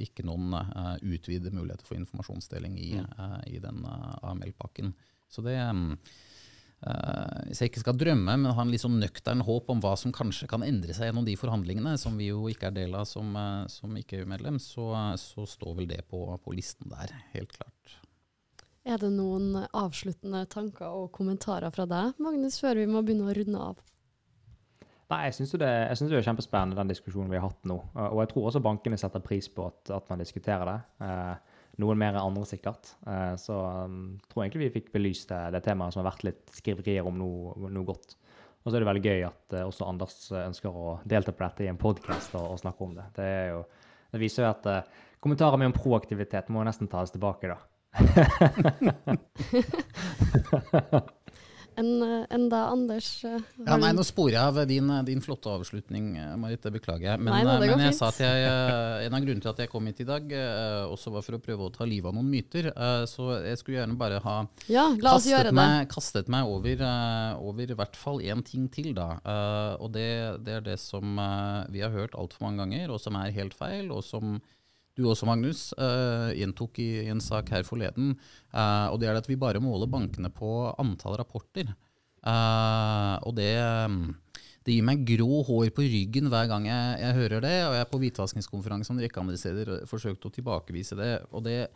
ikke noen utvidede muligheter for informasjonsdeling i, eh, i den AML-pakken. Så det eh, Hvis jeg ikke skal drømme, men ha en litt sånn nøktern håp om hva som kanskje kan endre seg gjennom de forhandlingene, som vi jo ikke er del av som, uh, som ikke-EU-medlem, så, så står vel det på, på listen der, helt klart. Er det noen avsluttende tanker og kommentarer fra deg, Magnus, før vi må begynne å runde av? Nei, jeg syns det, synes det er kjempespennende, den diskusjonen vi har hatt nå. Uh, Og jeg tror også bankene setter pris på at, at man diskuterer det. Uh, noen mer enn andre, sikkert. Uh, Så jeg tror egentlig vi fikk belyst det, det temaet som har vært litt skriverier om noe, noe godt. Og så er det veldig gøy at uh, også Anders ønsker å delta på dette i en podkast og, og snakke om det. Det, jo, det viser jo at uh, kommentarer med om proaktivitet må nesten tas tilbake, da. Enn en da Anders? uh, Ja, nei, Nå sporer jeg av din, din flotte avslutning, eh, Marit. Det beklager jeg. Men, Nei, nei, det eh, men jeg fint. sa at jeg, eh, en av grunnene til at jeg kom hit i dag, uh, også var for å prøve å ta livet av noen myter. Uh, Så jeg skulle gjerne bare ha ja, kastet det. meg, kastet meg over, eh, over i hvert fall én ting til, da. Eh, og det, det er det som eh, vi har hørt altfor mange ganger, og som er helt feil, og som du også, Magnus, uh, gjentok i, i en sak her forleden. Uh, og det er at vi bare måler bankene på antall rapporter. Uh, og det det gir meg grå hår på ryggen hver gang jeg, jeg hører det. Og jeg er på hvitvaskingskonferanse en rekke andre steder forsøkte å tilbakevise det. Og det,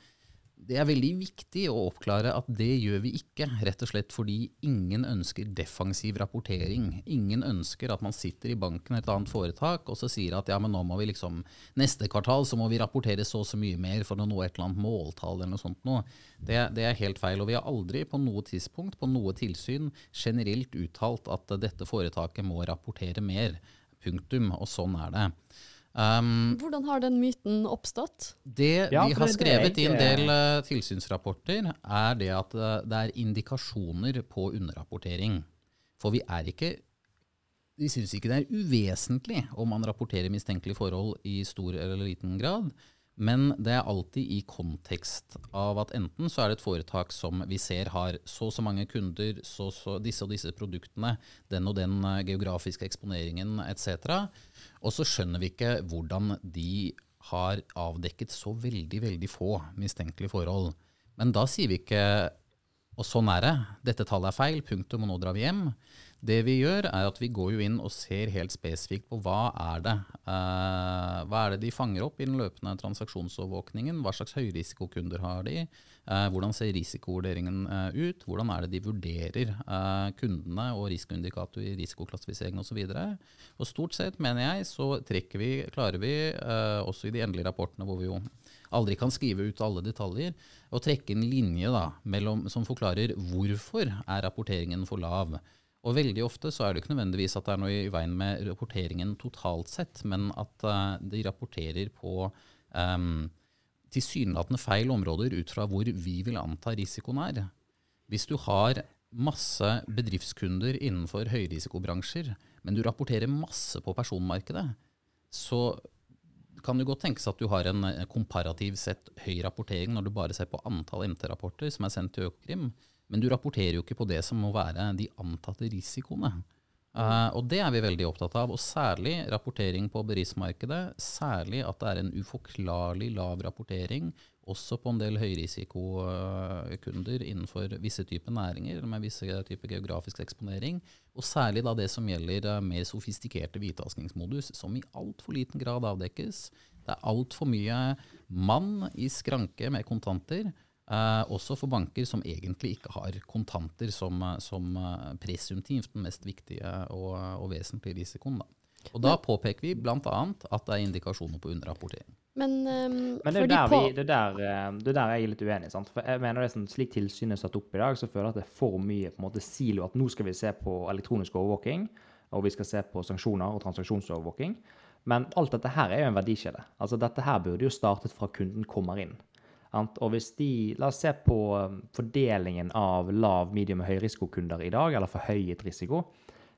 det er veldig viktig å oppklare at det gjør vi ikke, rett og slett fordi ingen ønsker defensiv rapportering. Ingen ønsker at man sitter i banken eller et annet foretak og så sier at ja, men nå må vi liksom neste kvartal så må vi rapportere så og så mye mer for å nå et eller annet måltall eller noe sånt noe. Det, det er helt feil. Og vi har aldri på noe tidspunkt, på noe tilsyn, generelt uttalt at dette foretaket må rapportere mer. Punktum. Og sånn er det. Um, Hvordan har den myten oppstått? det Ja, vi har skrevet i en del uh, tilsynsrapporter, er det at uh, det er indikasjoner på underrapportering. For vi er ikke Vi syns ikke det er uvesentlig om man rapporterer mistenkelige forhold i stor eller liten grad. Men det er alltid i kontekst av at enten så er det et foretak som vi ser har så og så mange kunder, så så disse og disse produktene, den og den eh, geografiske eksponeringen etc. Og så skjønner vi ikke hvordan de har avdekket så veldig, veldig få mistenkelige forhold. Men da sier vi ikke og sånn er det. Dette tallet er feil, punktum, og nå drar vi hjem. Det vi gjør, er at vi går jo inn og ser helt spesifikt på hva er det eh, Hva er det de fanger opp i den løpende transaksjonsovervåkningen? Hva slags høyrisikokunder har de? Eh, hvordan ser risikovurderingen eh, ut? Hvordan er det de vurderer eh, kundene og risikoindikatorer, risikoklassifisering osv.? Og, og stort sett, mener jeg, så trekker vi, klarer vi, eh, også i de endelige rapportene hvor vi jo aldri kan skrive ut alle detaljer, og trekke en linje da, mellom, som forklarer hvorfor er rapporteringen for lav. Og veldig ofte så er det ikke nødvendigvis at det er noe i veien med rapporteringen totalt sett, men at uh, de rapporterer på um, tilsynelatende feil områder ut fra hvor vi vil anta risikoen er. Hvis du har masse bedriftskunder innenfor høyrisikobransjer, men du rapporterer masse på personmarkedet, så kan det godt tenkes at du har en eh, komparativ sett høy rapportering når du bare ser på antall MT-rapporter som er sendt til Økokrim, men du rapporterer jo ikke på det som må være de antatte risikoene. Uh, og det er vi veldig opptatt av, og særlig rapportering på bedriftsmarkedet. Særlig at det er en uforklarlig lav rapportering, også på en del høyrisikokunder innenfor visse typer næringer med visse typer geografisk eksponering. Og særlig da det som gjelder eh, mer sofistikerte hvitvaskingsmodus, som i altfor liten grad avdekkes. Det er altfor mye mann i skranke med kontanter. Eh, også for banker som egentlig ikke har kontanter som, eh, som eh, presumptivt den mest viktige og, og vesentlige risikoen. Da. Og da påpeker vi bl.a. at det er indikasjoner på underrapportering. Men, um, Men det er, fordi der vi, det, er der, det er der jeg er litt uenig. Sant? For jeg mener det er sånn, Slik tilsynet er satt opp i dag, så føler jeg at det er for mye på en måte silo. At nå skal vi se på elektronisk overvåking, og vi skal se på sanksjoner og transaksjonsovervåking. Men alt dette her er jo en verdikjede. Altså Dette her burde jo startet fra kunden kommer inn. Og hvis de, La oss se på um, fordelingen av lav, medium og høyrisikokunder i dag, eller forhøyet risiko.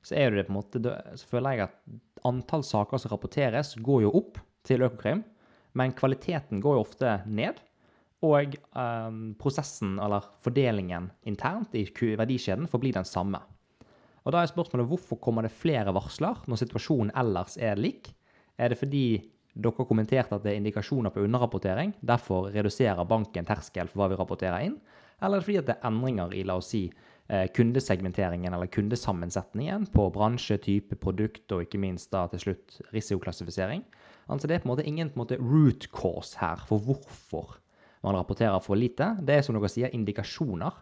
Så er det på en måte, så føler jeg at antall saker som rapporteres, går jo opp til Økokrim, men kvaliteten går jo ofte ned. Og um, prosessen, eller fordelingen internt i verdikjeden, forblir den samme. Og da er spørsmålet hvorfor kommer det flere varsler når situasjonen ellers er lik? Er det fordi dere har kommentert at det er indikasjoner på underrapportering, derfor reduserer banken terskel for hva vi rapporterer inn? Eller er det fordi at det er endringer i la oss si, eh, kundesegmenteringen eller kundesammensetningen på bransje, type, produkt og ikke minst da til slutt risikoklassifisering? Altså Det er på en måte ingen på en måte root cause her for hvorfor man rapporterer for lite. Det er som dere sier, indikasjoner.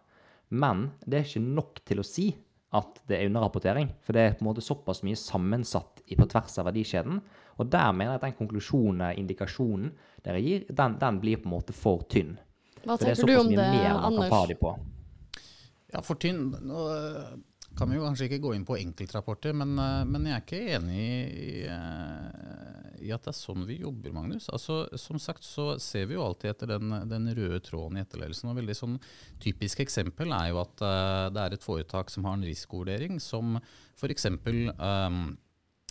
Men det er ikke nok til å si at det er underrapportering. For det er på en måte såpass mye sammensatt i, på tvers av verdikjeden. Og der mener jeg at den konklusjonen, indikasjonen dere gir, den, den blir på en måte for tynn. hva For er tenker du om det, Anders? Ja, for tynn Nå øh, kan vi jo kanskje ikke gå inn på enkeltrapporter, men, øh, men jeg er ikke enig i, øh, i at det er sånn vi jobber, Magnus. Altså, Som sagt så ser vi jo alltid etter den, den røde tråden i etterledelsen. og veldig sånn Typisk eksempel er jo at uh, det er et foretak som har en risikovurdering som f.eks. Um,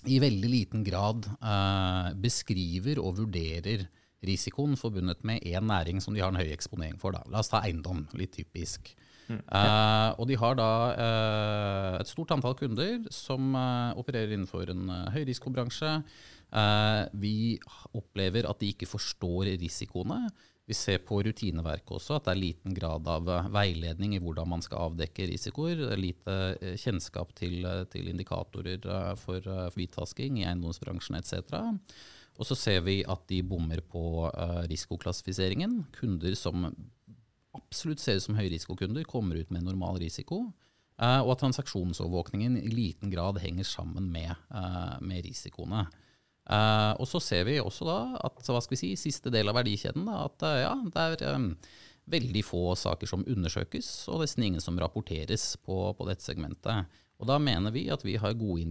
i veldig liten grad uh, beskriver og vurderer risikoen forbundet med én næring som de har en høy eksponering for. Da. La oss ta eiendom, litt typisk. Eh, og de har da uh, et stort antall kunder som uh, opererer innenfor en uh, høyrisikobransje. Eh, vi opplever at de ikke forstår risikoene. Vi ser på rutineverket også at det er liten grad av eh, veiledning i hvordan man skal avdekke risikoer. Er Lite eh, kjennskap til, til indikatorer for hvitvasking i eiendomsbransjen etc. Og så ser vi at de bommer på risikoklassifiseringen. Kunder som absolutt ser ut som høyrisikokunder, kommer ut med normal risiko. og at transaksjonsovervåkningen i liten grad henger sammen med, med risikoene. Eh, og så ser vi også da at hva skal vi si, siste del av verdikjeden, da, at uh, ja, det er um, veldig få saker som undersøkes, og nesten ingen som rapporteres på, på dette segmentet. Og da mener vi at vi har gode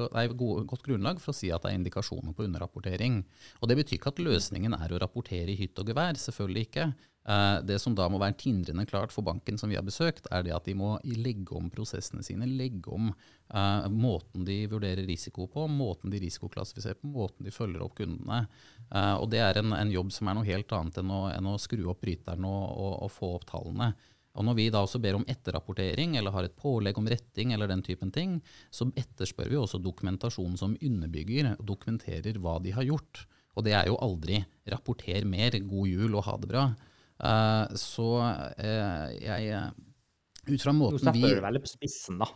å, nei, gode, godt grunnlag for å si at det er indikasjoner på underrapportering. Og det betyr ikke at løsningen er å rapportere i hytt og gevær, selvfølgelig ikke. Eh, Det som da må være tindrende klart for banken som vi har besøkt, er det at de må legge om prosessene sine, legge om eh, måten de vurderer risiko på, måten de risikoklassifiserer på, måten de følger opp kundene. Eh, og det er en, en jobb som er noe helt annet enn å, enn å skru opp bryteren og, og, og få opp tallene. Og når vi da også ber om etterrapportering, eller har et pålegg om retting, eller den typen ting, så etterspør vi også dokumentasjon som underbygger og dokumenterer hva de har gjort. Og det er jo aldri 'rapporter mer, god jul og ha det bra'. Uh, så uh, jeg Ut fra Nå måten setter vi du det veldig på spissen, da.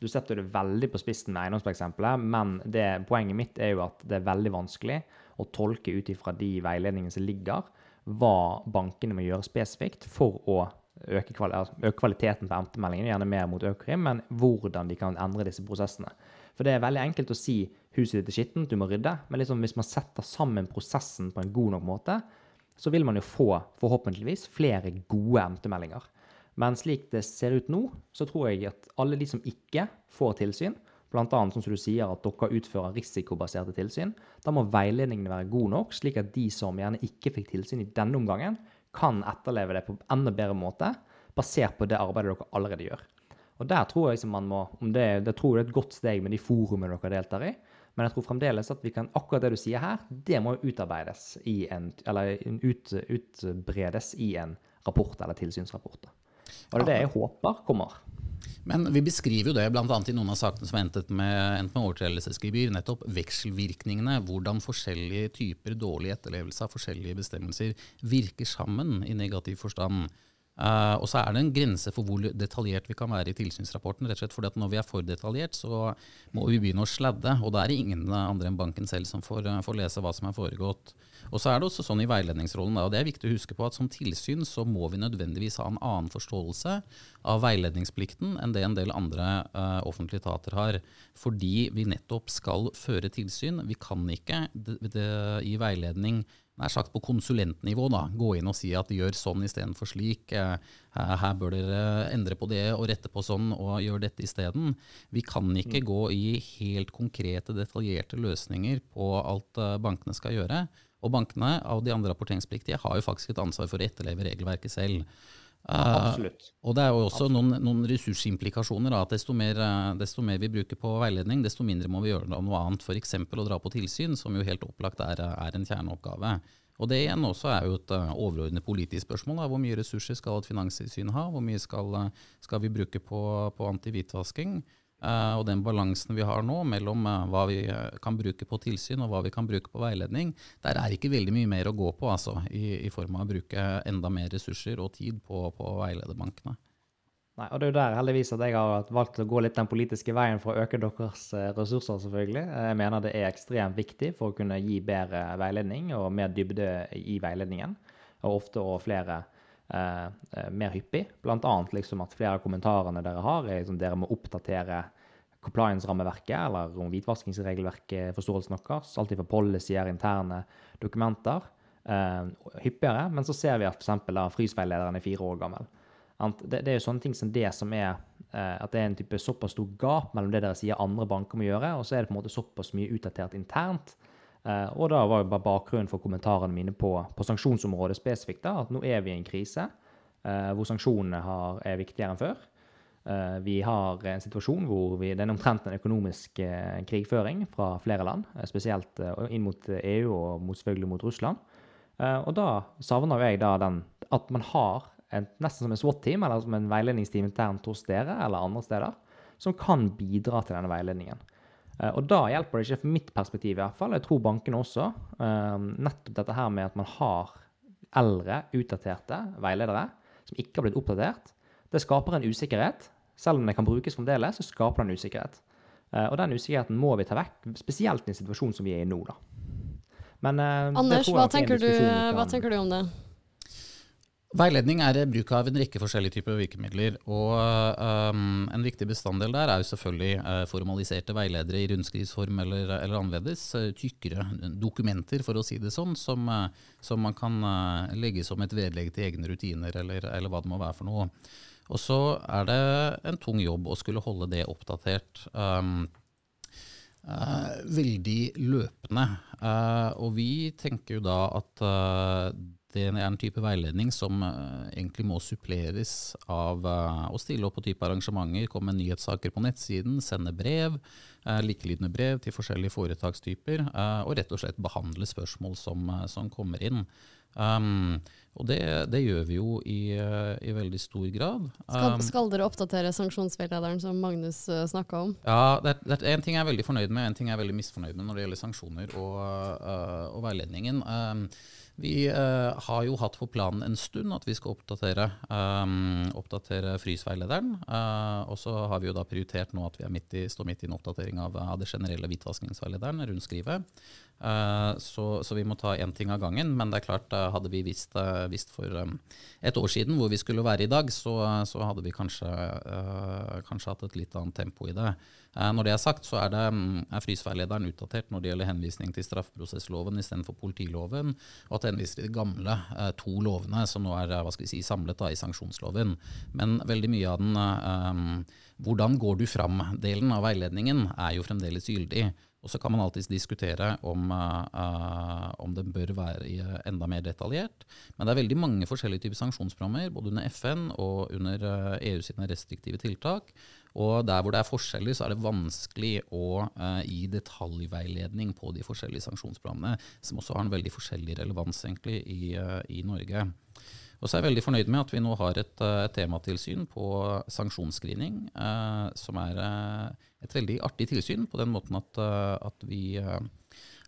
Du setter det veldig på spissen med eiendomseksempelet, men det, poenget mitt er jo at det er veldig vanskelig å tolke ut ifra de veiledningene som ligger, hva bankene må gjøre spesifikt for å øke, altså, kvaliteten på MT-meldingen, gjerne mer mot Økokrim, men hvordan de kan endre disse prosessene. For det er veldig enkelt å si 'huset ditt er skittent, du må rydde', men liksom hvis man setter sammen prosessen på en god nok måte, så vil man jo få, forhåpentligvis, flere gode MT-meldinger. Men slik det ser ut nå, så tror jeg at alle de som ikke får tilsyn, bl.a. sånn som du sier at dere utfører risikobaserte tilsyn, da må veiledningene være gode nok, slik at de som gjerne ikke fikk tilsyn i denne omgangen, kan etterleve det på en enda bedre måte, basert på det arbeidet dere allerede gjør. Og der tror jeg liksom man må, det, det tror jeg er et godt steg med de forumene dere deltar i, men jeg tror fremdeles at vi kan, akkurat det du sier her, det må utarbeides i en, eller ut, utbredes i en rapport eller tilsynsrapport. Og det det jeg håper kommer. Men vi beskriver jo det bl.a. i noen av sakene som endte med, endte med overtredelsesgebyr. Nettopp vekselvirkningene. Hvordan forskjellige typer dårlig etterlevelse av forskjellige bestemmelser virker sammen i negativ forstand. Uh, og så er det en grense for hvor detaljert vi kan være i tilsynsrapporten. rett og slett fordi at Når vi er for detaljert, så må vi begynne å sladde. Og da er det ingen andre enn banken selv som får, uh, får lese hva som er foregått. Og så er det også sånn i veiledningsrollen, da, og det er viktig å huske på at som tilsyn så må vi nødvendigvis ha en annen forståelse av veiledningsplikten enn det en del andre uh, offentlige etater har. Fordi vi nettopp skal føre tilsyn. Vi kan ikke det, i veiledning nær sagt på konsulentnivå da, gå inn og si at gjør sånn istedenfor slik. Eh, her bør dere endre på det og rette på sånn og gjøre dette isteden. Vi kan ikke gå i helt konkrete, detaljerte løsninger på alt eh, bankene skal gjøre. Og bankene av de andre rapporteringspliktige har jo faktisk et ansvar for å etterleve regelverket selv. Uh, og det er jo også noen, noen, ressursimplikasjoner. Da, at desto mer, desto mer, vi bruker på veiledning, desto mindre må vi gjøre noe annet. F.eks. å dra på tilsyn, som jo helt opplagt er, er, en kjerneoppgave. Og det igjen også er jo et uh, overordnet politisk spørsmål. Da. Hvor mye ressurser skal et finanstilsyn ha? Hvor mye skal, skal vi bruke på, på antihvitvasking? Uh, og den balansen vi har nå mellom uh, hva vi uh, kan bruke på tilsyn og hva vi kan bruke på veiledning, der er ikke veldig mye mer å gå på altså, i, i, form av å bruke enda mer ressurser og tid på, på veilederbankene. Nei, og Det er jo der heldigvis at jeg har valgt å gå litt den politiske veien for å øke deres ressurser. selvfølgelig. Jeg mener det er ekstremt viktig for å kunne gi bedre veiledning og mer dybde i veiledningen. Og ofte og flere Eh, eh, mer hyppig. Bl.a. Liksom at flere av kommentarene dere har, er liksom dere må oppdatere compliance-rammeverket, eller om hvitvaskingsregelverket, forståelsen deres. Alt fra policyer, interne dokumenter. Eh, hyppigere. Men så ser vi at f.eks. frysveilederen er fire år gammel. Det, det, er jo sånne ting som det som er eh, at det er en type såpass stor gap mellom det dere sier andre banker må gjøre, og så er det på en måte såpass mye utdatert internt og da var jo bare bakgrunnen for kommentarene mine på, på sanksjonsområdet spesifikt da, at nå er vi i en krise uh, hvor sanksjonene har, er viktigere enn før. Uh, vi har en situasjon hvor vi, det er omtrent en økonomisk krigføring fra flere land, spesielt inn mot EU og mot, selvfølgelig mot Russland. og da savner jeg da den at man har en, nesten som en SWAT-team eller som en veiledningsteam internt hos dere eller andre steder, som kan bidra til denne veiledningen. Eh, og da hjelper det ikke, for mitt perspektiv i hvert fall, jeg tror bankene også, eh, nettopp dette her med at man har eldre, utdaterte veiledere som ikke har blitt oppdatert. Det skaper en usikkerhet. Selv om det kan brukes fremdeles, så skaper det en usikkerhet. Eh, og den usikkerheten må vi ta vekk, spesielt i en situasjon som vi er i nå, da. Men, Anders, hva tenker, du, hva tenker du om det? Veiledning er bruk av en rekke forskjellige typer virkemidler. og um, En viktig bestanddel der er jo selvfølgelig uh, formaliserte veiledere i rundskrivsform eller, eller annerledes. Uh, tykkere dokumenter, for å si det sånn, som, uh, som man kan legge som et vedlegg til egne rutiner, eller, eller, hva det må være for noe. Og så er det en tung jobb å skulle holde det oppdatert. Um, veldig løpende. og vi tenker jo da at det er en type veiledning som uh, egentlig må suppleres av uh, å stille opp på type arrangementer, komme med nyhetssaker på nettsiden, sende brev, uh, likelydende brev til forskjellige foretakstyper, og rett og slett behandle spørsmål som, som kommer inn. Um, og det, det, gjør vi jo i, i veldig stor grad. Skal, skal dere oppdatere sanksjonsveilederen som Magnus uh, snakka om? Ja, det, er, En ting jeg er veldig fornøyd med, en ting jeg er veldig misfornøyd med når det gjelder sanksjoner og, uh, og veiledningen. Um, vi eh, har jo hatt på planen en stund at vi skal oppdatere, um, oppdatere frysveilederen. Uh, og så har vi jo da prioritert nå at vi midt i, står midt i en oppdatering av, av det generelle hvitvaskingsveilederen, rundskrivet. Uh, så, så, vi må ta én ting av gangen. Men det er klart, hadde vi visst, visst for um, et år siden hvor vi skulle være i dag, så, så hadde vi kanskje, kanskje hatt et litt annet tempo i det. Eh, når det er sagt, så er, mm, er frysveilederen utdatert når det gjelder henvisning til straffeprosessloven istedenfor politiloven, og at det henviser til de gamle eh, to lovene som nå er vi si, samlet da, i sanksjonsloven. Men veldig mye av den um, 'hvordan går du fram'-delen av veiledningen er jo fremdeles gyldig. Og så kan man alltids diskutere om, uh, om den bør være enda mer detaljert. Men det er veldig mange forskjellige typer sanksjonsprogrammer, både under FN og under EU sine restriktive tiltak. Og der hvor det er forskjeller, så er det vanskelig å uh, gi detaljveiledning på de forskjellige sanksjonsprogrammene, som også har en veldig forskjellig relevans egentlig i, uh, i Norge. Og så er jeg veldig fornøyd med at vi nå har et, uh, tematilsyn på sanksjonsscreening, som er et veldig artig tilsyn, på den måten at, at vi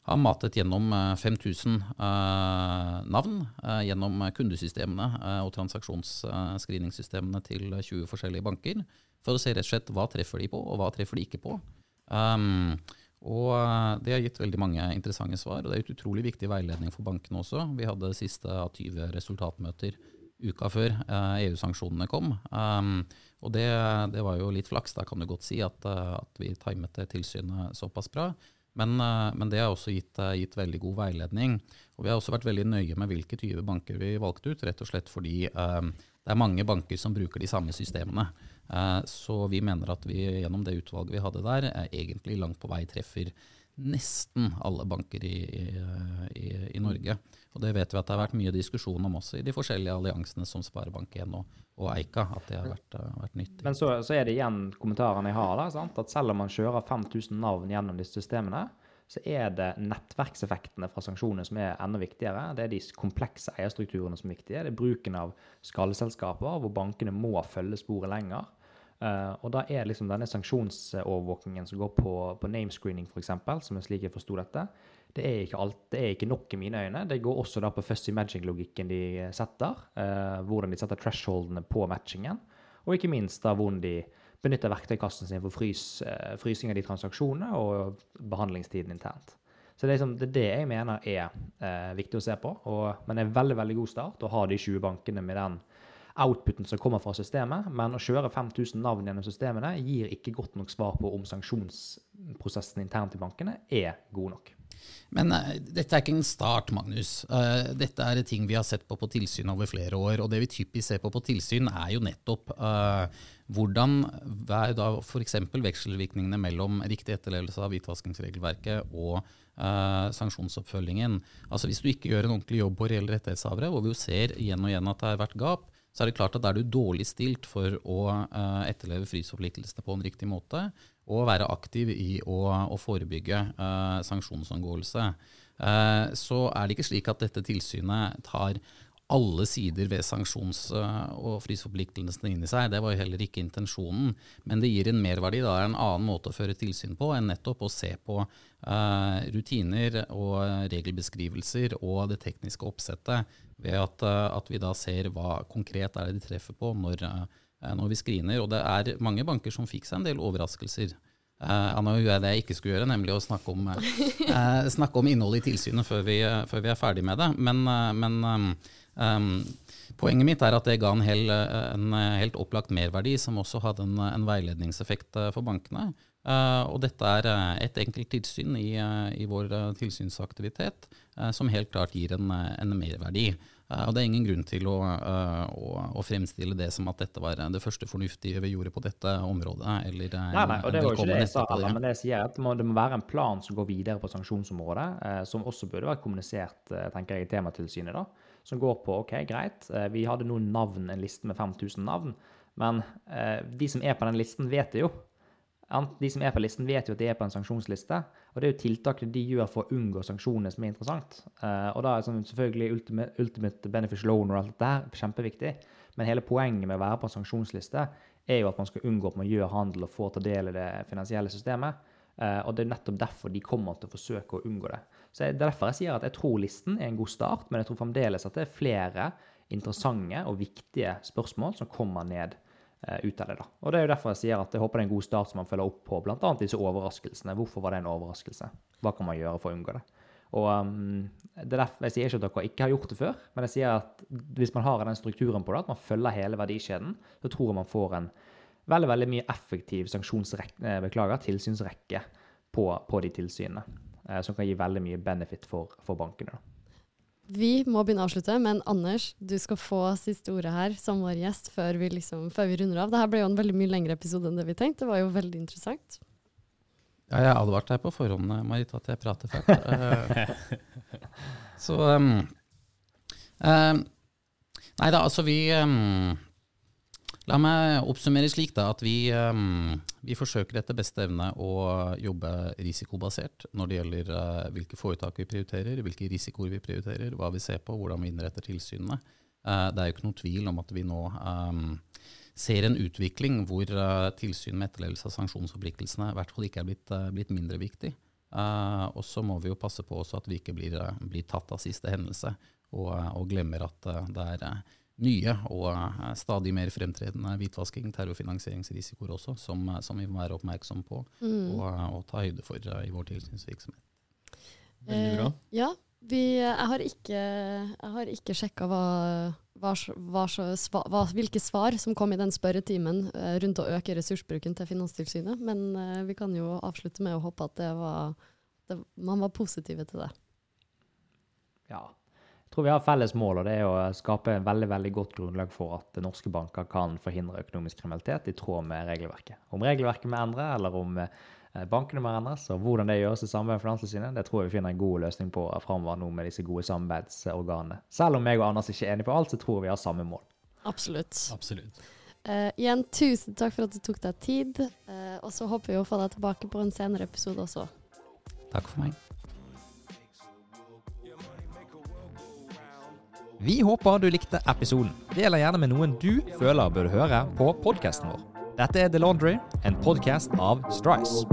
har matet gjennom eh, 5000 eh, navn eh, gjennom kundesystemene eh, og transaksjonsscreeningssystemene til 20 forskjellige banker, for å se rett og slett hva treffer de på, og hva treffer de ikke på. Um, og eh, Det har gitt veldig mange interessante svar, og det er et utrolig viktig veiledning for bankene også. Vi hadde siste av 20 resultatmøter uka før eh, EU-sanksjonene kom. Um, og det, det, var jo litt flaks, da kan du godt si, at, eh, at vi timet det tilsynet såpass bra. Men, uh, men, det har også gitt, uh, gitt, veldig god veiledning. Og vi har også vært veldig nøye med hvilke 20 banker vi valgte ut, rett og slett fordi eh, det er mange banker som bruker de samme systemene. Eh, så vi mener at vi gjennom det utvalget vi hadde der, egentlig langt på vei treffer nesten alle banker i, i, i, Norge. Og det vet vi at det har vært mye diskusjon om også i de forskjellige alliansene som Sparebank1 og, og, Eika. At det har vært, vært nyttig. Men så, så, er det igjen kommentarene jeg har. da, sant? At selv om man kjører 5000 navn gjennom disse systemene, så er det nettverkseffektene fra sanksjonene som er enda viktigere. Det er de komplekse eierstrukturene som er viktige. Det er bruken av skalleselskaper, hvor bankene må følge sporet lenger. Uh, og da er liksom denne sanksjonsovervåkingen som går på, på namescreening, f.eks., som er slik jeg forsto dette, det er, ikke alt, det er ikke nok i mine øyne. Det går også da på fussy matching-logikken de setter, uh, hvordan de setter thresholdene på matchingen, og ikke minst da hvordan de benytter verktøykassen sin for frys, uh, frysing av de transaksjonene og behandlingstiden internt. Så det er, liksom, det, er det jeg mener er viktig å se på, og, men det er en veldig veldig god start å ha de 20 bankene med den outputen som kommer fra systemet, men å kjøre 5000 navn gjennom systemene gir ikke godt nok svar på om sanksjonsprosessen internt i bankene er god nok. Men uh, dette er ikke en start, Magnus. Uh, dette er ting vi har sett på på tilsyn over flere år. Og det vi typisk ser på på tilsyn, er jo nettopp uh, hvordan da f.eks. vekselvirkningene mellom riktig etterlevelse av hvitvaskingsregelverket og sanksjonsoppfølgingen. Altså Hvis du ikke gjør en ordentlig jobb på reelle rettighetshavere, hvor vi jo ser igjen og igjen at det har vært gap, så er det klart at da er du dårlig stilt for å uh, etterleve frysforpliktelsene på en riktig måte, og være aktiv i å, å forebygge uh, sanksjonsomgåelse. Uh, så er det ikke slik at dette tilsynet tar alle sider ved sanksjons- og frysforpliktelsene inn i seg. Det var jo heller ikke intensjonen. Men det gir en merverdi. Det er en annen måte å føre tilsyn på enn nettopp å se på rutiner og regelbeskrivelser og det tekniske oppsettet, ved at, uh, at, vi da ser hva konkret er det de treffer på når, uh, når vi screener. Og det er mange banker som fikk seg en del overraskelser. Uh, nå gjør jeg det jeg ikke skulle gjøre, nemlig å snakke om, uh, snakke om innholdet i tilsynet før vi, før vi, er ferdig med det. Men, uh, men um, Um, poenget mitt er at det ga en, hel, en helt opplagt merverdi, som også hadde en, en veiledningseffekt eh, for bankene. Uh, og dette er uh, et enkelt tilsyn i, uh, i vår tilsynsaktivitet som helt klart gir en, en merverdi. og det er ingen grunn til å, å, å, fremstille det som at dette var det første fornuftige vi gjorde på dette området. Eller, nei, nei, og det var jo ikke det jeg sa heller, men det jeg sier at det må, det må, være en plan som går videre på sanksjonsområdet, som også burde vært kommunisert tenker jeg, i tematilsynet. da som går på OK, greit, eh, vi hadde noen navn, en liste med 5000 navn, men eh, de som er på den listen, vet det jo. De som er på listen, vet jo at de er på en sanksjonsliste. Og det er jo tiltakene de gjør for å unngå sanksjonene som er interessant. Eh, og da er sånn, selvfølgelig ultimate, ultimate beneficial loan og alt dette her kjempeviktig. Men hele poenget med å være på en sanksjonsliste er jo at man skal unngå at man gjør handel og får ta del i det finansielle systemet. Uh, og Det er nettopp derfor de kommer til å forsøke å unngå det. Så Det er derfor jeg sier at jeg tror listen er en god start, men jeg tror fremdeles at det er flere interessante og viktige spørsmål som kommer ned ut av det. da. Og Det er jo derfor jeg sier at jeg håper det er en god start som man følger opp på bl.a. disse overraskelsene. Hvorfor var det en overraskelse? Hva kan man gjøre for å unngå det? Og um, det er derfor Jeg sier ikke at dere ikke har gjort det før, men jeg sier at hvis man har den strukturen på det, at man følger hele verdikjeden, så tror jeg man får en veldig veldig mye effektiv eh, beklager, tilsynsrekke på, på de tilsynene. Eh, som kan gi veldig mye benefit for, for bankene. Da. Vi må begynne å avslutte, men Anders, du skal få siste ordet her som vår gjest før vi, liksom, før vi runder av. Dette ble jo en veldig mye lengre episode enn det vi tenkte. Det var jo veldig interessant. Ja, jeg advarte deg på forhånd, Marit, at jeg prater fælt. uh, så um, uh, Nei da, altså vi um, La meg oppsummere slik da, at vi, um, vi, forsøker etter beste evne å jobbe risikobasert når det gjelder uh, hvilke foretak vi prioriterer, hvilke risikoer vi prioriterer, hva vi ser på, hvordan vi innretter tilsynene. Uh, det er jo ikke noen tvil om at vi nå um, ser en utvikling hvor uh, tilsyn med etterlevelse av sanksjonsforpliktelsene i hvert fall ikke er blitt, blitt mindre viktig. Eh, og så må vi jo passe på også at vi ikke blir, eh, blir tatt av siste hendelse, og, eh, og glemmer at eh, det er eh, nye og eh, stadig mer fremtredende hvitvasking, terrorfinansieringsrisikoer også, som, eh, som vi må være oppmerksom på Mm. og, eh, og ta høyde for i vår tilsynsvirksomhet. Veldig bra. Eh, ja, vi, jeg har ikke, jeg har ikke sjekka hva, hva, hva, hva, hvilke svar som kom i den spørretimen rundt å øke ressursbruken til Finanstilsynet, men eh, vi kan jo avslutte med å håpe at det var, det, man var positive til det. Ja. Tror vi har felles mål, og det er å skape en veldig veldig godt grunnlag for at norske banker kan forhindre økonomisk kriminalitet i tråd med regelverket. Om regelverket må endre, eller om eh, bankene må endres, og hvordan det gjøres i samarbeid med Finanstilsynet, det tror jeg vi finner en god løsning på framover nå med disse gode samarbeidsorganene. Selv om jeg og Anders ikke er enige på alt, så tror jeg vi har samme mål. Absolutt. Absolutt. Uh, igjen, tusen takk for at du tok deg tid, uh, og så håper vi å få deg tilbake på en senere episode også. Takk for meg. Vi håper du likte episoden. Del gjerne med noen du føler burde høre på podkasten vår. Dette er The Laundry, en podkast av Strice.